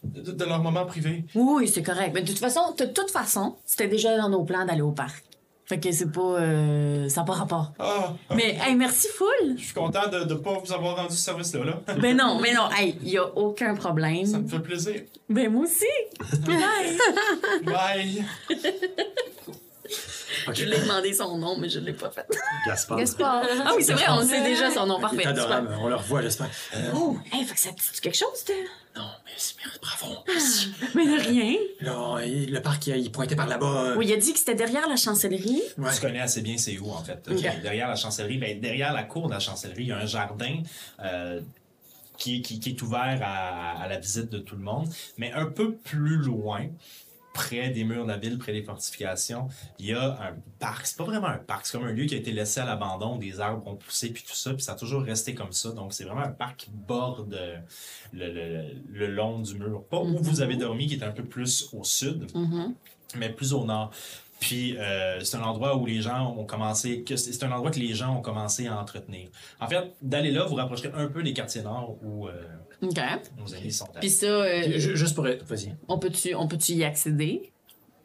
de, de leur moment privé. Oui, c'est correct. Mais de toute façon, de toute façon, c'était déjà dans nos plans d'aller au parc. Fait que c'est pas. euh, ça n'a pas rapport. Ah, ah, Mais, hey, merci full! je suis content de ne pas vous avoir rendu ce service-là. Là. Ben non, mais non, hey, y a aucun Ça problème. me fait plaisir. Ben moi aussi! Bye! Bye! Je lui ai demandé son nom, mais je l'ai pas fait. Gaspard. Gaspard. Ah oui, c'est vrai, on sait déjà son nom. Parfait. adorable. On le revoit, j'espère. Euh, Oh, hey, fait que ça te dit quelque chose, toi? non, mais c'est bravo. Merci. Mais de rien. Là, il- le parc, il, pointait par là-bas. Oui, il a dit que c'était derrière la chancellerie. Ouais. Tu connais assez bien c'est où, en fait. Derrière la chancellerie, ben, derrière la cour de la chancellerie, il y a un jardin euh, qui, qui, qui est ouvert à, à la visite de tout le monde. Mais un peu plus loin, près des murs de la ville, près des fortifications, il y a un parc. C'est pas vraiment un parc, c'est comme un lieu qui a été laissé à l'abandon, des arbres ont poussé, puis tout ça, puis ça a toujours resté comme ça. Donc, c'est vraiment un parc qui borde le, le, le long du mur. Pas où vous avez dormi, qui est un peu plus au sud, Mhm. mais plus au nord. Puis euh, c'est un endroit où les gens ont commencé, c'est un endroit que les gens ont commencé à entretenir. En fait, d'aller là, vous rapprocherez un peu des quartiers nord où euh, OK. nos amis sont Puis ça, euh, Ju- Juste pour être. Vas-y. on peut-tu on peut y accéder?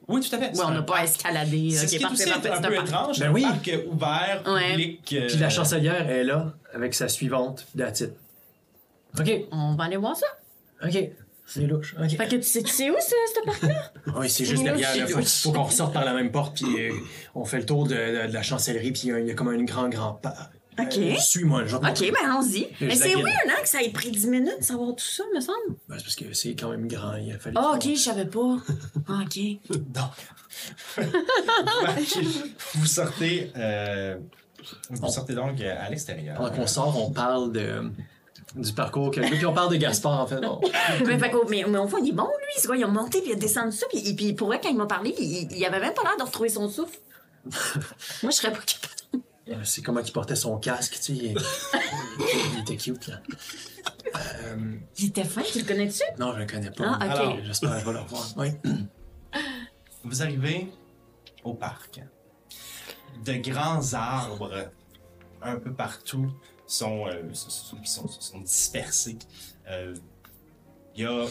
Oui, tout à fait. Oui, on n'a pas escaladé. C'est Ok, ce qui est parfait, aussi un c'est peu étrange. Ben un oui. parc ouvert, Ouais. public. euh, Puis la chancelière est là avec sa suivante, it. OK, On va aller voir ça. OK. C'est louche. OK. Fait que tu sais, tu sais où, ce, ce parc-là? Oui, c'est juste derrière. Il faut, qu'on ressorte par la même porte, puis euh, on fait le tour de, de- de la chancellerie, puis il y a- il y a comme un grand, grand pas. OK. Euh, Suis-moi, je vais te OK, montrer. ben allons-y. Mais c'est weird, hein, que ça ait pris 10 minutes de savoir tout ça, me semble. Ben, c'est parce que c'est quand même grand. Il a fallu. Ah, OK, je savais pas. Ah, OK. Donc, vous sortez, euh, vous sortez donc euh, à l'extérieur. Pendant qu'on sort, on parle de, du parcours. que- Puis on parle de Gaspard, en fait. Mais, fait mais, mais au fond, il est bon, lui. C'est quoi, il a monté, puis il a descendu ça, puis, puis pour vrai, quand il m'a parlé, il, il avait même pas l'air de retrouver son souffle. Moi, je serais pas capable. Euh, C'est comment il portait son casque, tu sais. Il, il était cute, là. Euh, Il était fin, tu le connais-tu? non, je le connais pas. Ah, ok. Alors, J'espère que je vais le revoir. Oui. Vous arrivez au parc. De grands arbres un peu partout sont, euh, sont, sont- sont dispersés. Euh, Il y a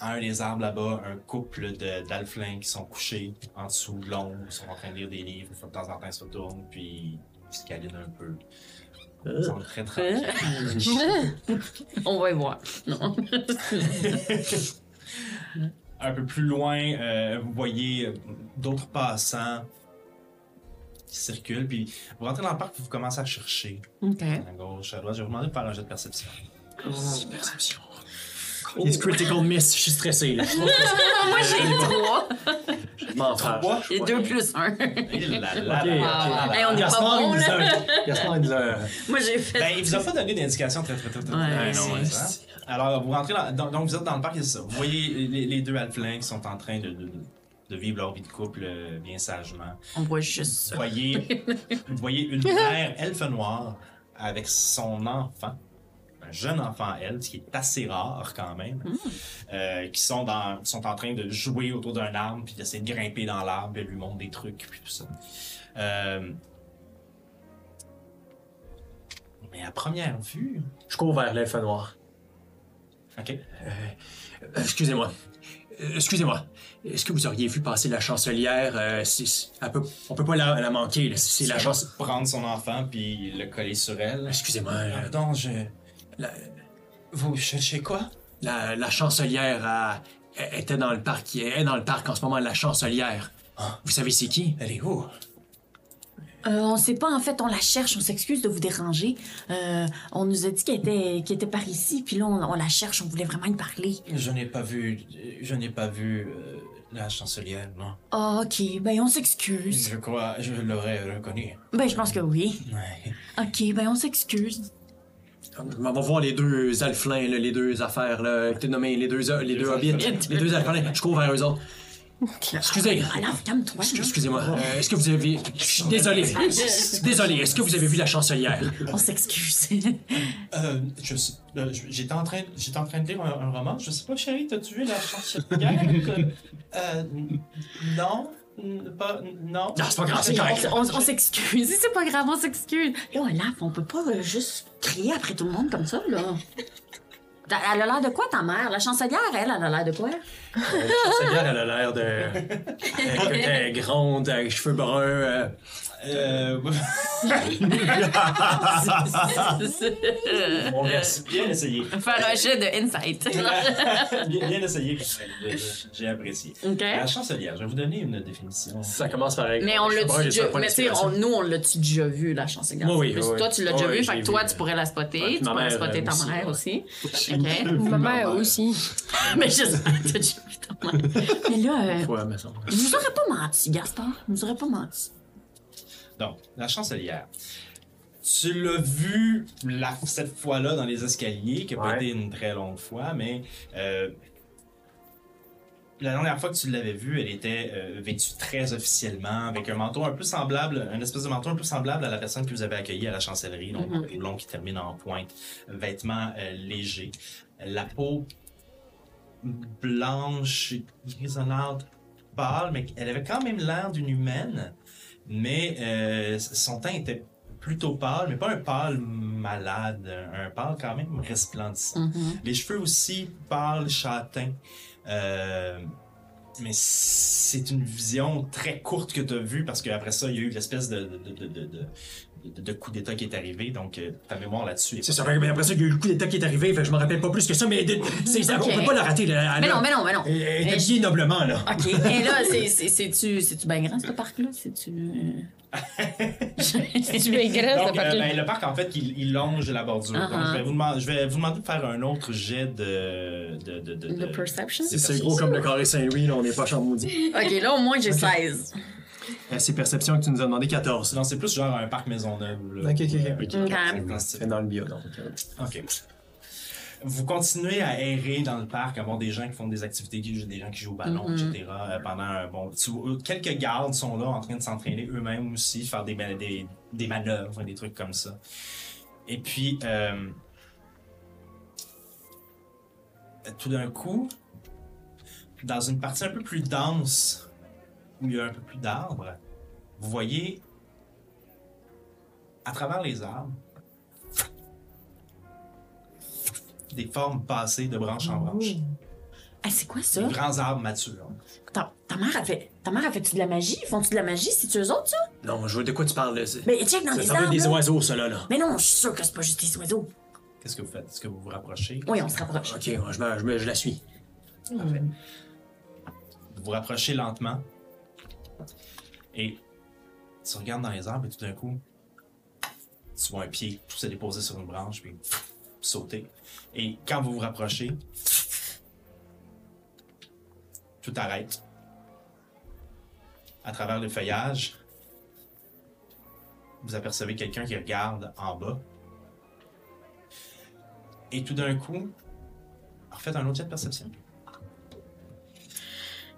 un des arbres là-bas un couple d'alflins qui sont couchés en dessous de l'ombre, ils sont en train de lire des livres, de temps en temps ils se retournent, puis se câlinent un peu. Ils sont très très. On va y voir. Non. Un peu plus loin, euh, vous voyez euh, d'autres passants qui circulent, puis vous rentrez dans le parc, puis vous commencez à chercher. OK. À gauche, à droite. Je vais vous demander de faire un jet de perception. Perception. Yes, critical miss, je suis stressé. Là. Moi, j'ai trois. Je m'en fâche. Trois? Et deux plus un. Et là, là, Ok, là, ok. là, là. Hey, on est pas Gaspard, bon, il nous a- Gaspard, il nous a. Moi, j'ai fait. Ben, il vous a pas donné d'indication très, très, très, très, Ouais, très précise, hein. Alors, vous rentrez dans, donc, donc vous êtes dans le parc, c'est ça. Vous voyez les, les deux alphelins qui sont en train de, de, de- de vivre leur vie de couple euh, bien sagement. On voit juste Vous ça. voyez, vous voyez une mère elfe noire avec son enfant, un jeune enfant elfe, ce qui est assez rare quand même, euh, qui sont, dans, sont en train de jouer autour d'un arbre, puis d'essayer de grimper dans l'arbre, puis elle lui montre des trucs, puis tout ça. Euh, mais à première vue, Je cours vers l'elfe noir. ok, Euh, Excusez-moi. Excusez-moi. Est-ce que vous auriez vu passer la chancelière? euh, elle peut- on peut pas la, la manquer. là. C'est la chance. prendre son enfant puis le coller sur elle. Excusez-moi. Pardon, je. La, Vous cherchez quoi? la, la chancelière a- était dans le parc. Elle est dans le parc en ce moment, la chancelière. Ah. Vous savez c'est qui? Elle est où? Euh, on sait pas, en fait, on la cherche, on s'excuse de vous déranger. Euh, on nous a dit qu'elle était, qu'elle était par ici, puis là, on, on la cherche, on voulait vraiment y parler. Je n'ai pas vu. Je n'ai pas vu euh, la chancelière, non. Ah, ok, ben on s'excuse. Je crois. Je l'aurais reconnu. Ben, je pense que oui. Ouais. Ok, ben on s'excuse. On va voir les deux alflins, là, les deux affaires, là, que t'as nommé, les deux, les deux hobbits, les deux alflins. Je cours vers eux autres. Excusez. Excusez-moi. Euh, Est-ce que vous avez. Je suis désolé. Désolé. Est-ce que vous avez vu la chancelière? On s'excuse. Euh, je sais- euh, j'étais en train, j'étais en train de lire un, un roman. Je sais pas, chérie, t'as-tu vu la chancelière? euh, non, pas, non. Non, c'est pas grave, c'est correct. on on- on s'excuse. Si c'est pas grave, on s'excuse. Là, Olaf, on peut pas euh, juste crier après tout le monde comme ça, là. Elle a l'air de quoi, ta mère? La chancelière, elle, elle a l'air de quoi? Euh, la chancelière, elle a l'air de. Elle est grande, avec cheveux bruns. euh, Euh, bon, merci. bien essayé. Faire un jet de insight. bien, bien essayé. J'ai apprécié. La chancelière, je vais vous donner une définition. Ça commence par. Mais on l'a déjà. Mais tu sais, d'inspiration. on- nous, on l'a-tu déjà vu, la chancelière? Oui, oui, oui, Toi, tu l'as déjà oui, vu, je fait que toi, tu pourrais la spotter. Ouais, tu pourrais mère, spotter euh, ta aussi, mère ouais. aussi. OK. Ma mère aussi. Mais je sais, t'as déjà vu ta mère. Mais là, euh, Ouais, semble. il nous aurait pas menti, Gaspard. Il nous aurait pas menti. Donc, la chancelière. Tu l'as vu la- cette fois-là dans les escaliers, qui n'a pas Ouais. été une très longue fois, mais euh, la dernière fois que tu l'avais vue, elle était euh, vêtue très officiellement, avec un manteau un peu semblable, un espèce de manteau un peu semblable à la personne que vous avez accueillie à la chancellerie, donc Mhm. long qui termine en pointe, vêtements euh, légers, la peau blanche, grisonnante, pâle, mais elle avait quand même l'air d'une humaine, mais euh, son teint était plutôt pâle, mais pas un pâle malade, un pâle quand même resplendissant. Mhm. Les cheveux aussi pâles, châtains. Euh, mais c'est une vision très courte que tu as vue parce qu'après ça, il y a eu l'espèce de, de, de, de, de- coup d'État qui est arrivé. Donc, euh, ta mémoire là-dessus. est C'est ça, mais après ça, il y a eu le coup d'état qui est arrivé, fait que je me rappelle pas plus que ça, mais de- c'est- ça- on peut pas la rater. Là, Mais non, mais non, mais non. Elle est Mais habillée noblement, là. OK. Et là, c'est- c'est- c'est-tu bien grand, ce parc-là? C'est-tu. euh, Tu graisse, Donc, euh, ben, le parc, en fait, il, il longe la bordure. Uh-huh. Donc, je vais, vous demander, je vais vous demander de faire un autre jet de. de, de, de, De perception? C'est c'est gros comme le carré Saint-Louis, là, on n'est pas champ maudit. OK, là, au moins, j'ai 16. Euh, C'est perception que tu nous as demandé 14. Non, c'est plus genre un parc Maisonneuve. là. Ok, ok, ok. Euh, Ok. c'est dans le bio, donc. euh, OK. Vous continuez à errer dans le parc, à voir des gens qui font des activités, des gens qui jouent au ballon, Mhm. etc. euh, pendant un bon. tu- euh, quelques gardes sont là en train de s'entraîner eux-mêmes aussi, faire des, des, des manœuvres, des trucs comme ça. Et puis, euh, tout d'un coup, dans une partie un peu plus dense, où il y a un peu plus d'arbres, vous voyez, à travers les arbres, des formes passées de branche en branche. Ah, c'est quoi ça? Des grands arbres matures. Ta, ta mère a fait. Ta mère a fait-tu de la magie? Font-tu de la magie? C'est-tu eux autres, ça? Non, je vois de quoi tu parles. là. C'est- Mais check dans Ça les semble arbres. des là. oiseaux, cela, là. Mais non, je suis sûre que c'est pas juste des oiseaux. Qu'est-ce que vous faites? Est-ce que vous vous rapprochez? Oui, on se rapproche. Ok, je, me- je me- je la suis. Parfait. Vous vous rapprochez lentement. Et tu regardes dans les arbres et tout d'un coup, tu vois un pied tout se déposer sur une branche puis sauter. Et quand vous vous rapprochez, tout arrête. À travers le feuillage, vous apercevez quelqu'un qui regarde en bas. Et tout d'un coup, refaites un autre jet de perception.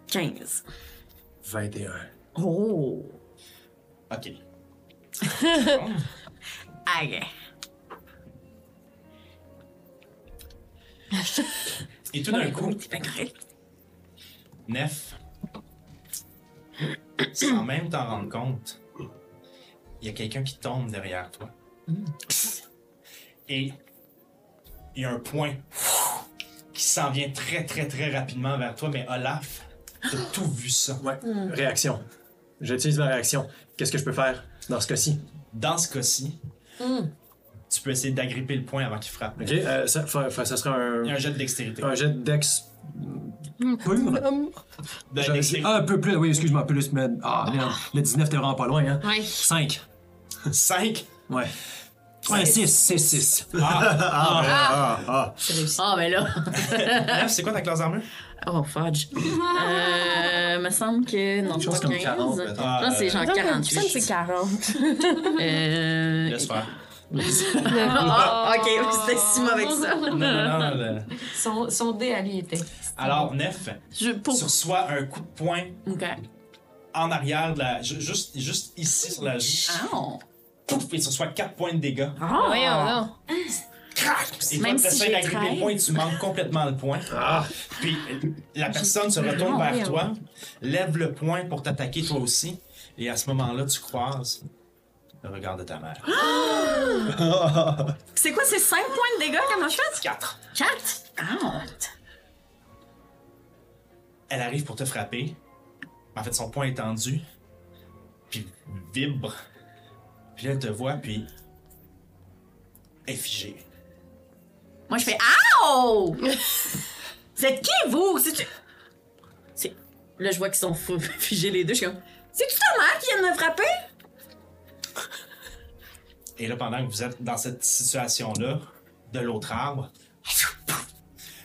15. 21. Oh! Ok. Aïe. Et tout d'un coup. Nef, sans même t'en rendre compte, il y a quelqu'un qui tombe derrière toi. Et il y a un point qui s'en vient très très très rapidement vers toi, mais Olaf, t'as tout vu ça. Ouais. Réaction. J'utilise ma réaction. Qu'est-ce que je peux faire dans ce cas-ci? Dans ce cas-ci, tu peux essayer d'agripper le point avant qu'il frappe. Ok, euh, ça, fa- fa- ça sera Il y a un, un jet de dextérité. un jet d'ex. Pur. De. Ah, un peu plus, oui, excuse-moi, plus, mais. Ah, merde. Le 19, t'es vraiment pas loin, hein? Ouais. 5. 5. Ouais. Ouais, 6, 6, 6. Ah, ah. C'est réussi. Ah, ben là. Nef, c'est quoi ta classe d'armure? Oh, fudge. euh, me semble que. Non, pas comme 15. 40, Je pense que c'est genre Ça, 48. c'est 40. Euh. Laisse faire. Ah, ok, c'était si mauvais que ça. Non, non, non. le- Son, son dé à lui était. Alors, Nef, Je, pour... tu reçois un coup de poing Ok. en arrière de la. ju- Juste, juste ici sur la joue. Ah. Pouf, et tu reçois 4 points de dégâts. Ah. Voyons, non. Crac! Et toi, Même tu si j'ai d'agripper le 13. point et tu manques complètement le point. Puis euh, la personne se retourne Ah, vers oui, toi, lève le point pour t'attaquer toi aussi. Et à ce moment-là, tu croises le regard de ta mère. C'est quoi, c'est 5 points de dégâts qu'elle m'a fait? 4. 4? Ah. Elle arrive pour te frapper. En fait, son poing est tendu. Puis vibre. Puis là, elle te voit, puis. Elle est figée. Moi, je fais Ow! Vous êtes qui, vous? C'est. c'est- Là, je vois qu'ils sont figés les deux. Je suis comme. C'est-tu ta mère qui vient de me frapper? Et là, pendant que vous êtes dans cette situation-là, de l'autre arbre,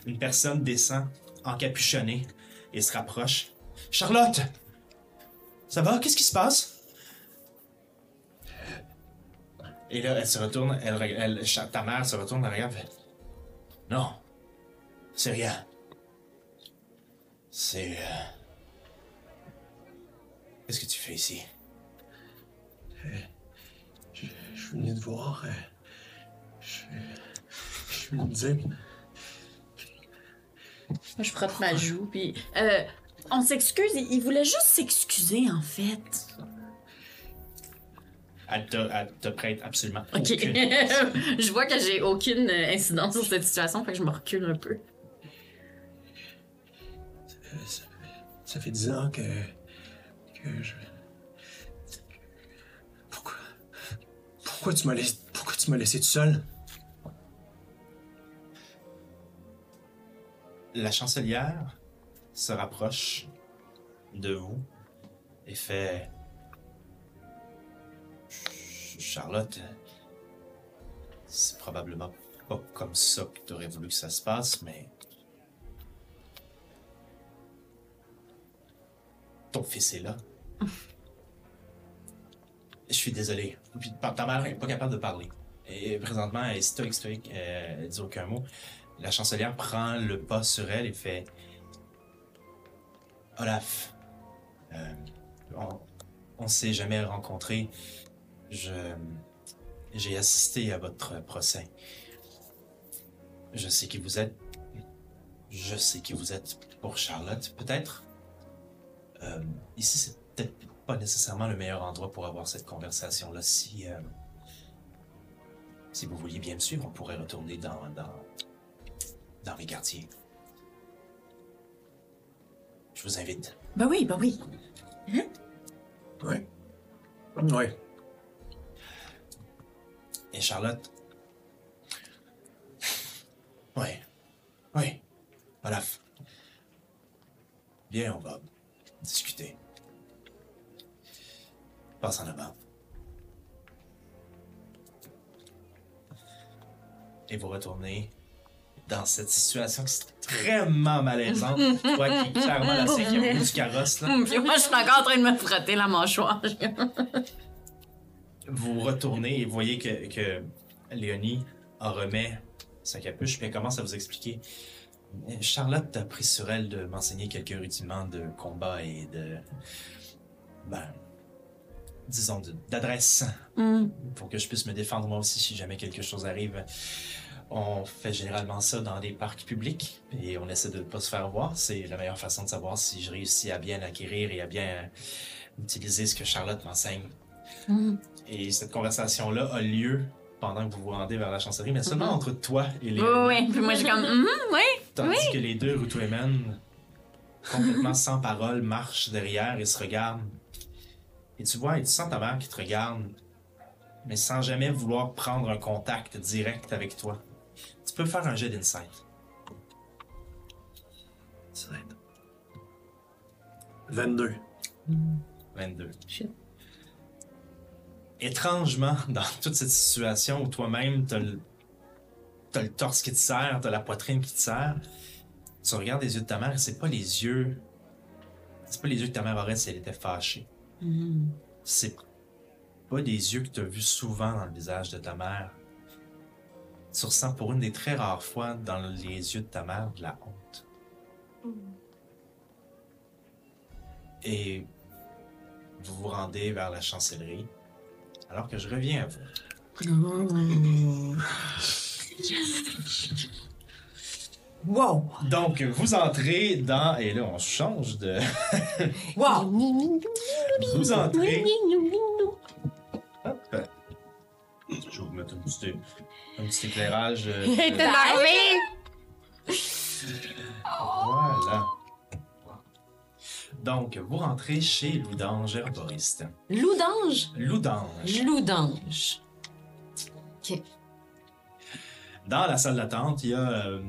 une personne descend encapuchonnée et se rapproche. Charlotte! Ça va? Qu'est-ce qui se passe? Et là, elle se retourne, elle, elle- ta mère se retourne, elle regarde, elle fait, Non, c'est rien. C'est. euh, Qu'est-ce que tu fais ici? Je suis venu te voir. euh, Je je suis venu te dire. Moi, je frotte ma joue, puis. Euh, on s'excuse. Il voulait juste s'excuser, en fait. Elle te, elle te prête absolument Ok. aucune- je vois que j'ai aucune euh, incidence sur cette situation, fait que je me recule un peu. euh, Ça, ça fait 10 ans que. que je. Pourquoi. Pourquoi tu m'as laissé. Pourquoi tu m'as laissé tout seul? La chancelière se rapproche de vous et fait Charlotte, c'est probablement pas comme ça que tu aurais voulu que ça se passe, mais ton fils est là. Je suis désolé. Ta mère n'est pas capable de parler. Et présentement, elle est stoïque, stoïque, euh, dit aucun mot. La chancelière prend le pas sur elle et fait Olaf, euh, on, on s'est jamais rencontrés. Je j'ai assisté à votre procès. Je sais qui vous êtes. Je sais qui vous êtes pour Charlotte, peut-être. Euh, ici, c'est peut-être pas nécessairement le meilleur endroit pour avoir cette conversation-là. Si, euh, si vous vouliez bien me suivre, on pourrait retourner dans, dans, dans mes quartiers. Je vous invite. Ben oui, ben oui. Oui. Oui. Et Charlotte? Oui. Oui. Olaf. Bien, on va discuter. Passe en avant. Et vous retournez dans cette situation extrêmement malaisante. Toi qui est clairement la cinquième roue du carrosse, là. Puis moi, je suis encore en train de me frotter la mâchoire. vous retournez et vous voyez que, que Léonie en remet sa capuche puis elle commence à vous expliquer. Charlotte a pris sur elle de m'enseigner quelques rudiments de combat et de. Ben. Disons, d'adresse Hum. pour que je puisse me défendre moi aussi si jamais quelque chose arrive. On fait généralement ça dans des parcs publics et on essaie de ne pas se faire voir. C'est la meilleure façon de savoir si je réussis à bien acquérir et à bien utiliser ce que Charlotte m'enseigne. Hum. Et cette conversation-là a lieu pendant que vous vous rendez vers la chancellerie, mais seulement entre toi et les. Oui, oui. Puis moi, j'ai comme, hum, oui. Tandis que les deux Rutuemen, complètement sans parole, marchent derrière et se regardent. Et tu vois, et tu sens ta mère qui te regarde, mais sans jamais vouloir prendre un contact direct avec toi. Tu peux faire un jet d'insight. Être 22. 22. Shit. Étrangement, dans toute cette situation où toi-même, t'as le, t'as le torse qui te serre, t'as la poitrine qui te serre, tu regardes les yeux de ta mère et c'est pas les yeux. C'est pas les yeux que ta mère aurait si elle était fâchée. Hum. C'est pas des yeux que tu as vus souvent dans le visage de ta mère. Tu ressens pour une des très rares fois dans les yeux de ta mère de la honte. Et vous vous rendez vers la chancellerie alors que je reviens à vous. Wow. Donc, vous entrez dans... Et là, on change de... Wow. Vous entrez... Hop. Je vais vous mettre un petit, un petit éclairage. euh? Voilà. Donc, vous rentrez chez Loudange Herboriste. Loudange? Loudange. Loudange. Dans la salle d'attente, il y a euh,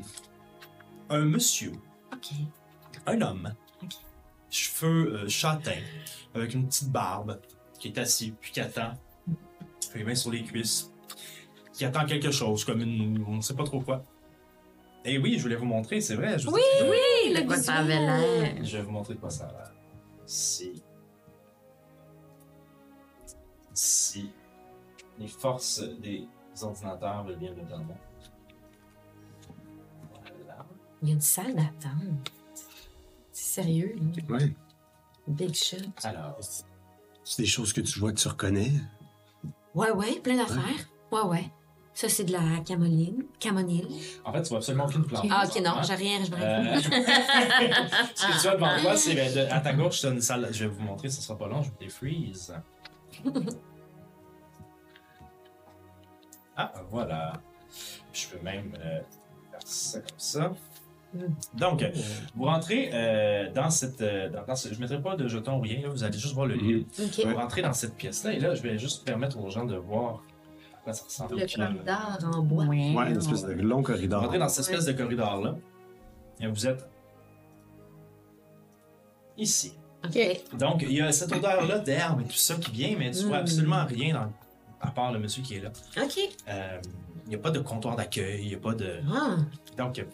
un monsieur, OK. un homme, cheveux euh, châtains, avec une petite barbe, qui est assis, puis qui attend, les mains sur les cuisses, qui attend quelque chose, comme une. on ne sait pas trop quoi. Et oui, je voulais vous montrer, c'est vrai. Je vous Oui, Oui, de quoi ça avait l'air? Je vais vous montrer de quoi ça a l'air. Si. Si. Les forces des ordinateurs veulent bien le moi. Voilà. Il y a une salle d'attente. C'est sérieux, là. Ouais. Big shot. Alors, C'est des choses que tu vois que tu reconnais? Ouais, ouais, plein d'affaires. Ouais, ouais. Ça, c'est de la camoline. Camonille. en fait, tu vois absolument aucune plante. Ah, ok, non, j'ai rien, je Euh, Ce que tu as devant toi, c'est ben, de- à ta gauche, as une salle. Je vais vous montrer, ce sera pas long, je vais les freeze. Ah, voilà. Je peux même euh, faire ça comme ça. Donc, euh, vous rentrez euh, dans cette. euh, dans, dans ce- je ne mettrai pas de jetons ou rien, là, vous allez juste voir le. Ok. Vous rentrez dans cette pièce-là, et là, je vais juste permettre aux gens de voir quoi ça ressemble. Le corridor en bois. Ouais, une espèce de long Vous corridor. rentrez dans cette espèce de corridor-là, et vous êtes ici. Ok. Donc, il y a cette odeur-là d'herbe et tout ça qui vient, mais tu vois Mm. absolument rien dans- à part le monsieur qui est là. Ok. Euh, Il n'y a pas de comptoir d'accueil, il n'y a pas de. Ah, Donc, euh,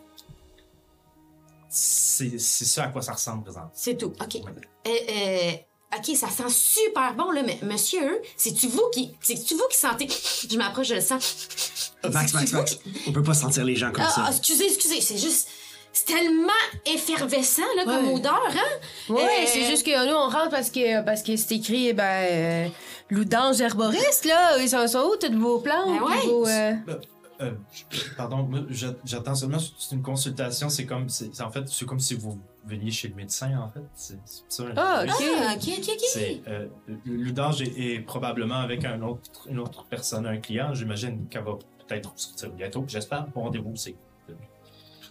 c'est c'est ça à quoi ça ressemble présentement. c'est tout. Ok. Ouais. Euh, euh, ok, ça sent super bon, là, mais monsieur, c'est-tu vous qui. C'est-tu vous qui sentez? Je m'approche, je le sens. Max, Max, Max. qui- On peut pas sentir les gens comme Ah, ah, ça. excusez, excusez, c'est juste. C'est tellement effervescent, là, comme Ouais. odeur, hein? Ouais, Euh, c'est juste que nous, on rentre parce que, parce que c'est écrit, ben, euh, Loudange herboriste, là. Ils sont, sont où, toutes vos plantes? Ben ouais. vos, euh, Euh, pardon, j'attends seulement, c'est une consultation, c'est comme, c'est en fait, c'est comme si vous veniez chez le médecin, en fait. C'est ça. Ah, Oui. ok. Ah, ok, ok, ok. C'est euh, Ludange est, est probablement avec un autre, une autre personne, un client. J'imagine qu'elle va peut-être sortir bientôt. J'espère. Mon rendez-vous, c'est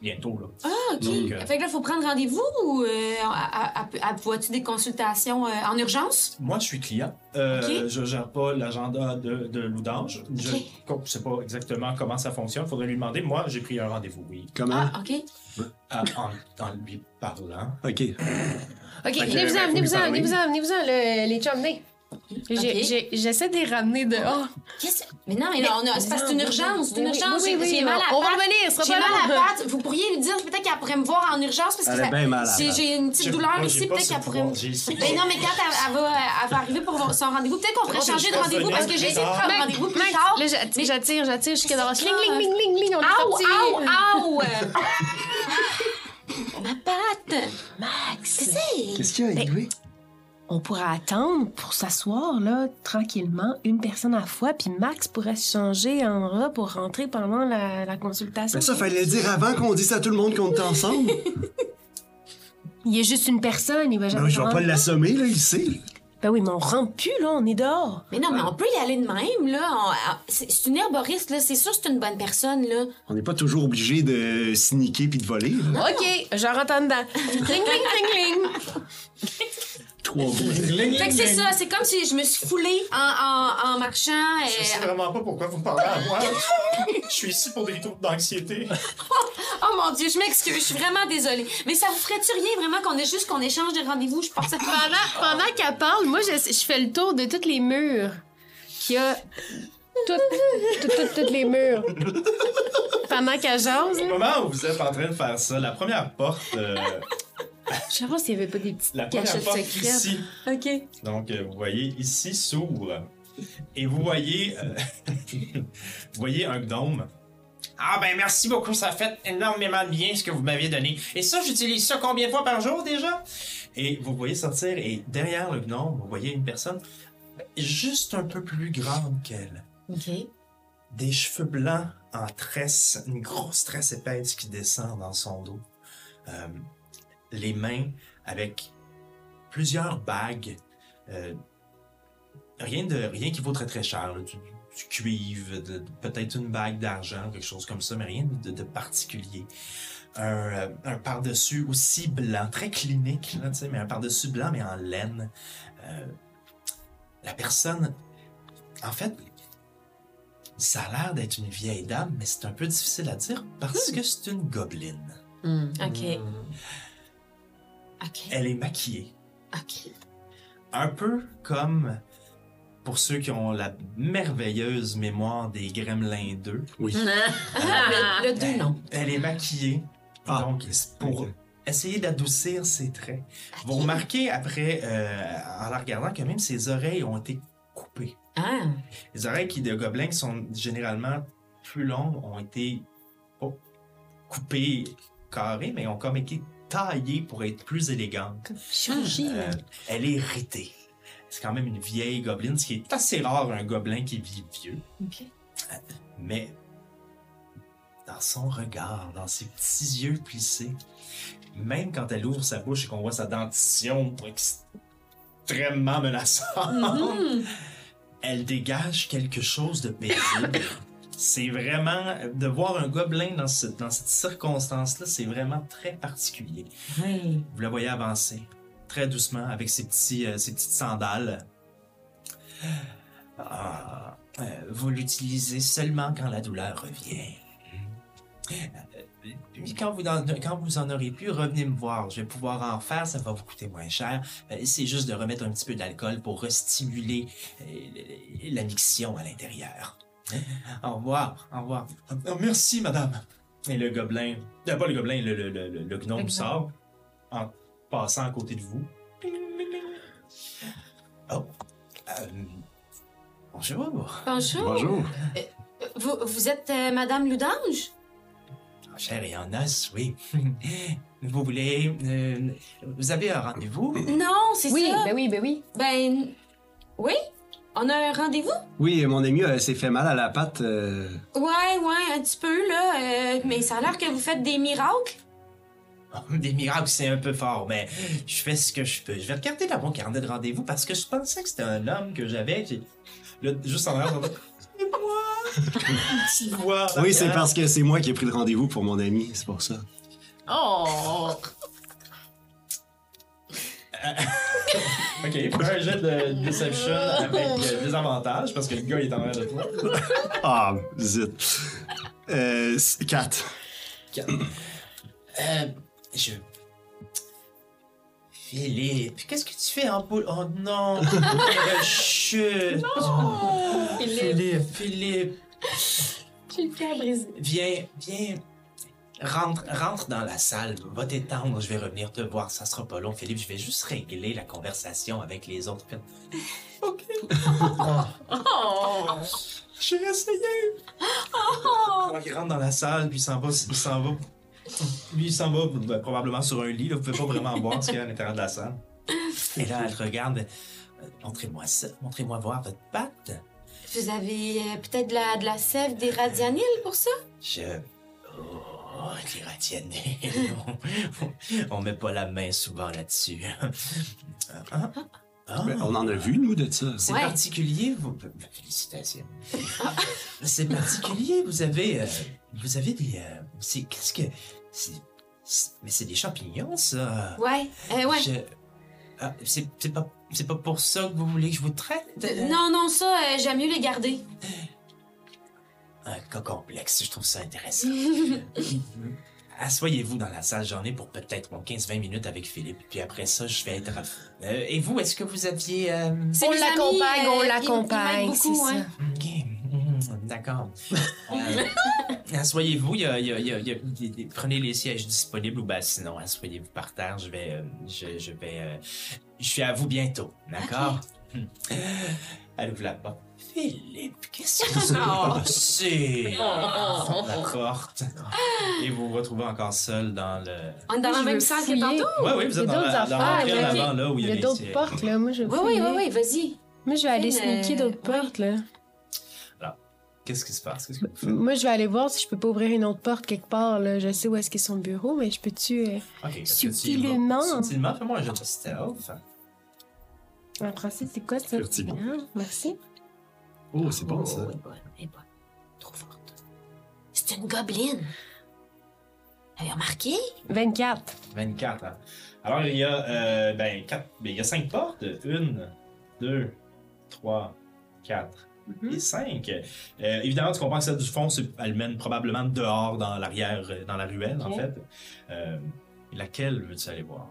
bientôt. Là. Ah, OK. Donc, euh, Fait que là, faut prendre rendez-vous ou euh, à- à- à- vois-tu des consultations euh, en urgence? Moi, je suis client. Euh, Ok. Je gère pas l'agenda de, de Loudange. Je ne sais pas exactement comment ça fonctionne. Faudrait lui demander. Moi, j'ai pris un rendez-vous, oui. Comment? Ah, OK. Ah, en, en lui parlant. OK. OK, venez-vous-en, venez-vous-en, venez-vous-en, venez-vous-en, le- les chums, venez. J'essaie de les ramener dehors. Qu'est-ce Mais non, mais, non, on a- c'est parce que c'est une urgence. C'est une urgence. oui, oui, J'ai oui, mal à on va revenir, ce sera J'ai pas mal à patte. Vous pourriez lui dire peut-être qu'elle pourrait me voir en urgence parce que ça- est bien mal à la j'ai- une petite douleur moi, ici. Peut-être qu'elle pourrait me. Ben non, mais quand elle, elle va, elle va arriver pour son rendez-vous, peut-être qu'on pourrait Oh, changer de rendez-vous parce que j'ai essayé de prendre rendez-vous plus tard. là, j'attire, j'attire, jusqu'à dans c'est Ling, ling, ling, ling, ling, on est! Ma patte! Max, Qu'est-ce que c'est? Qu'est-ce qu'il y a, Edwin? On pourrait attendre pour s'asseoir, là, tranquillement, une personne à la fois, puis Max pourrait se changer en rat pour rentrer pendant la, la consultation. Ben ça, fallait le dire avant qu'on dise à tout le monde qu'on était ensemble. Il y a juste une personne, il va jamais Ben, je vais pas l'assommer, là, il sait. Ben oui, mais on rentre plus, là, on est dehors. Mais non, mais on peut y aller de même, là. On- ah, c'est c'est une herboriste, là. C'est sûr que c'est une bonne personne, là. On n'est pas toujours obligé de sniquer puis de voler. là. OK, je rentre en dedans. Ling, ling, ling, ling. Trois mots. Fait que c'est ça, c'est comme si je me suis foulée en, en, en marchant. Je sais euh, vraiment pas pourquoi vous parlez à moi. Je suis ici pour des troubles d'anxiété. Oh mon Dieu, je m'excuse, je suis vraiment désolée. Mais ça vous ferait-tu rien vraiment qu'on ait juste qu'on échange de rendez-vous? Je pense que Pendant, pendant qu'elle parle, moi, je, je fais le tour de tous les murs qu'il y a. Toutes, toutes, toutes, toutes les murs. Pendant qu'elle jase, Au moment où vous êtes en train de faire ça, la première porte, euh, je sais pas s'il y avait pas des petites la première cachettes porte secrètes. ici, OK. donc euh, vous voyez ici s'ouvre et vous voyez, euh, vous voyez un gnome. Ah ben merci beaucoup, ça fait énormément de bien ce que vous m'aviez donné. Et ça, j'utilise ça combien de fois par jour déjà? Et vous voyez sortir et derrière le gnome, vous voyez une personne juste un peu plus grande qu'elle. OK. des cheveux blancs en tresse, une grosse tresse épaisse qui descend dans son dos. Euh, les mains avec plusieurs bagues. euh, rien, de, rien qui vaut très très cher. là, du, du cuivre, de- de- peut-être une bague d'argent, quelque chose comme ça, mais rien de, de particulier. Un, euh, un par-dessus aussi blanc, très clinique, là, tu sais, mais un par-dessus blanc, mais en laine. Euh, la personne, en fait, ça a l'air d'être une vieille dame, mais c'est un peu difficile à dire parce que c'est une gobeline. OK. Elle est maquillée. Un peu comme pour ceux qui ont la merveilleuse mémoire des Gremlins 2. Oui. Le, le deux, non. Elle est maquillée. Ah. Donc, pour essayer d'adoucir ses traits. Vous remarquez après, euh, en la regardant, que même ses oreilles ont été coupées. Ah. Les oreilles qui, de gobelins qui sont généralement plus longues ont été pas coupées carrées, mais ont comme été taillées pour être plus. Chirurgie, Euh, elle est ritée. C'est quand même une vieille gobeline, ce qui est assez rare, un gobelin qui vit vieux. OK. Mais dans son regard, dans ses petits yeux plissés, même quand elle ouvre sa bouche et qu'on voit sa dentition extrêmement menaçante, elle dégage quelque chose de paisible. C'est vraiment de voir un gobelin dans, ce- dans cette circonstance-là, c'est vraiment très particulier. Oui. Vous la voyez avancer très doucement avec ses, petits, euh, ses petites sandales. Ah, euh, vous l'utilisez seulement quand la douleur revient. Euh, puis quand vous, en, quand vous en aurez plus, revenez me voir. Je vais pouvoir en faire, ça va vous coûter moins cher. C'est juste de remettre un petit peu d'alcool pour restimuler la miction à l'intérieur. Au revoir, au revoir. Oh, merci, madame. Et le gobelin, euh, pas le gobelin, le, le, le, le gnome sort en passant à côté de vous. Oh. Euh, bonjour. Bonjour. Bonjour. Vous, vous êtes euh, Madame Ludange? En chair et en os, oui. Vous voulez... euh, vous avez un rendez-vous? Non, c'est Oui, ça. ben oui, ben oui. Ben, oui. On a un rendez-vous? Oui, mon ami euh, s'est fait mal à la patte. euh, Ouais, ouais, un petit peu, là. euh, mais ça a l'air que vous faites des miracles. Des miracles, c'est un peu fort, mais je fais ce que je peux. Je vais regarder dans mon carnet de rendez-vous parce que je pensais que c'était un homme que j'avais. Là, juste en arrière, j'entends, C'est moi! Petite voix. Oui, c'est parce que c'est moi qui ai pris le rendez-vous pour mon ami, c'est pour ça. Oh! Ok, fais un jet de deception avec euh, des avantages parce que le gars il est en arrière de toi. Ah, zut. Euh, 4. Euh, je. Philippe, qu'est-ce que tu fais en boule? Oh non! Euh, Chut! Philippe, Philippe, J'ai le cœur brisé. viens, viens. Rentre, rentre dans la salle, va t'étendre, je vais revenir te voir, ça sera pas long, Philippe, je vais juste régler la conversation avec les autres. Ok. J'ai essayé. Alors, il rentre dans la salle, puis il s'en va, il s'en va. Lui, il s'en va ben, probablement sur un lit, là, vous pouvez pas vraiment voir ce qu'il y a à l'intérieur de la salle. Et là, elle regarde. Euh, Montrez-moi ça, montrez-moi voir votre patte. Vous avez euh, peut-être de la, de la sève des radianiles pour ça? Je. Oh, les radianés. on, on met pas la main souvent là-dessus. Ah, ah. Ben, on en a vu, nous, de ça. C'est Ouais. particulier, vous. Félicitations. c'est particulier, vous avez. euh, vous avez des. euh, c'est. Qu'est-ce que. c'est- c'est- mais c'est des champignons, ça. Ouais, euh, ouais. Je- ah, c'est c'est pas, c'est pas pour ça que vous voulez que je vous traite? Euh, Non, non, ça, euh, j'aime mieux les garder. Un cas complexe, je trouve ça intéressant. Assoyez-vous dans la salle, j'en ai pour peut-être bon, 15-20 minutes avec Philippe, puis après ça, je vais être... Euh, et vous, est-ce que vous aviez... euh, C'est On l'accompagne, euh, on ils- l'accompagne, c'est ça. hein. Ok, mm, d'accord. Euh, Assoyez-vous, prenez les sièges disponibles ou ben sinon, asseyez-vous par terre, je vais... euh, je, je vais... euh, je suis à vous bientôt, d'accord? Elle ouvre la porte. Philippe, qu'est-ce que c'est passé? La porte. Et vous vous retrouvez encore seul dans le... On est dans la même salle que tantôt? Oui, oui, vous êtes dans, d'autres la, en là. avant, là, où il y a, d'autres portes, là. Moi, je vais Oui, oui, oui, oui, vas-y. Moi, je vais aller Euh, sneaker d'autres ouais. portes, là. Qu'est-ce qui se passe? Moi, je vais aller voir si je peux pas ouvrir une autre porte quelque part, là. Je sais où est-ce qu'est son bureau, mais je peux-tu... euh? Subtilement? Subtilement, fais-moi un jeu de stealth. En français, c'est quoi ça? Furtivement. Bien, Merci. Oh, c'est bon, ça. Oh, elle est bonne, elle est bonne. Trop forte. C'est une gobeline. Avez remarqué? 24. 24. hein. Alors, il y a, euh, ben, quatre, ben, il y a cinq portes. Une, deux, trois, quatre et cinq. Euh, évidemment, tu comprends que celle du fond, elle mène probablement dehors dans l'arrière, dans la ruelle, en Ok. fait. Euh, laquelle veux-tu aller voir?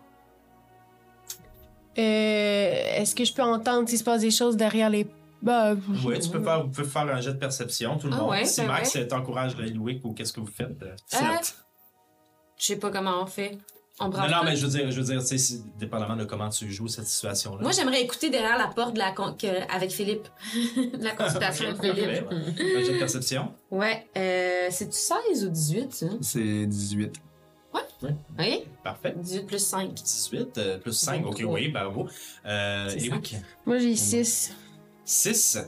Euh, est-ce que je peux entendre s'il se passe des choses derrière les... Bah, Oui, tu peux faire, vous pouvez faire un jet de perception, tout le Ah monde. ouais, si ben Max euh, t'encourage Louis ou qu'est-ce que vous faites? euh, Sept. Je sais pas comment on fait. On Non, non, mais je veux dire, je veux dire, tu sais, dépendamment de comment tu joues cette situation-là. Moi, j'aimerais écouter derrière la porte de la con- que- avec Philippe. la consultation avec Philippe. Un jet de perception? Ouais, euh, c'est-tu 16 ou 18, ça? C'est 18. Oui? Parfait. 18 plus 5. 18 euh, plus 5. Ok, oui, bravo. Euh, C'est Moi, j'ai 6. 6.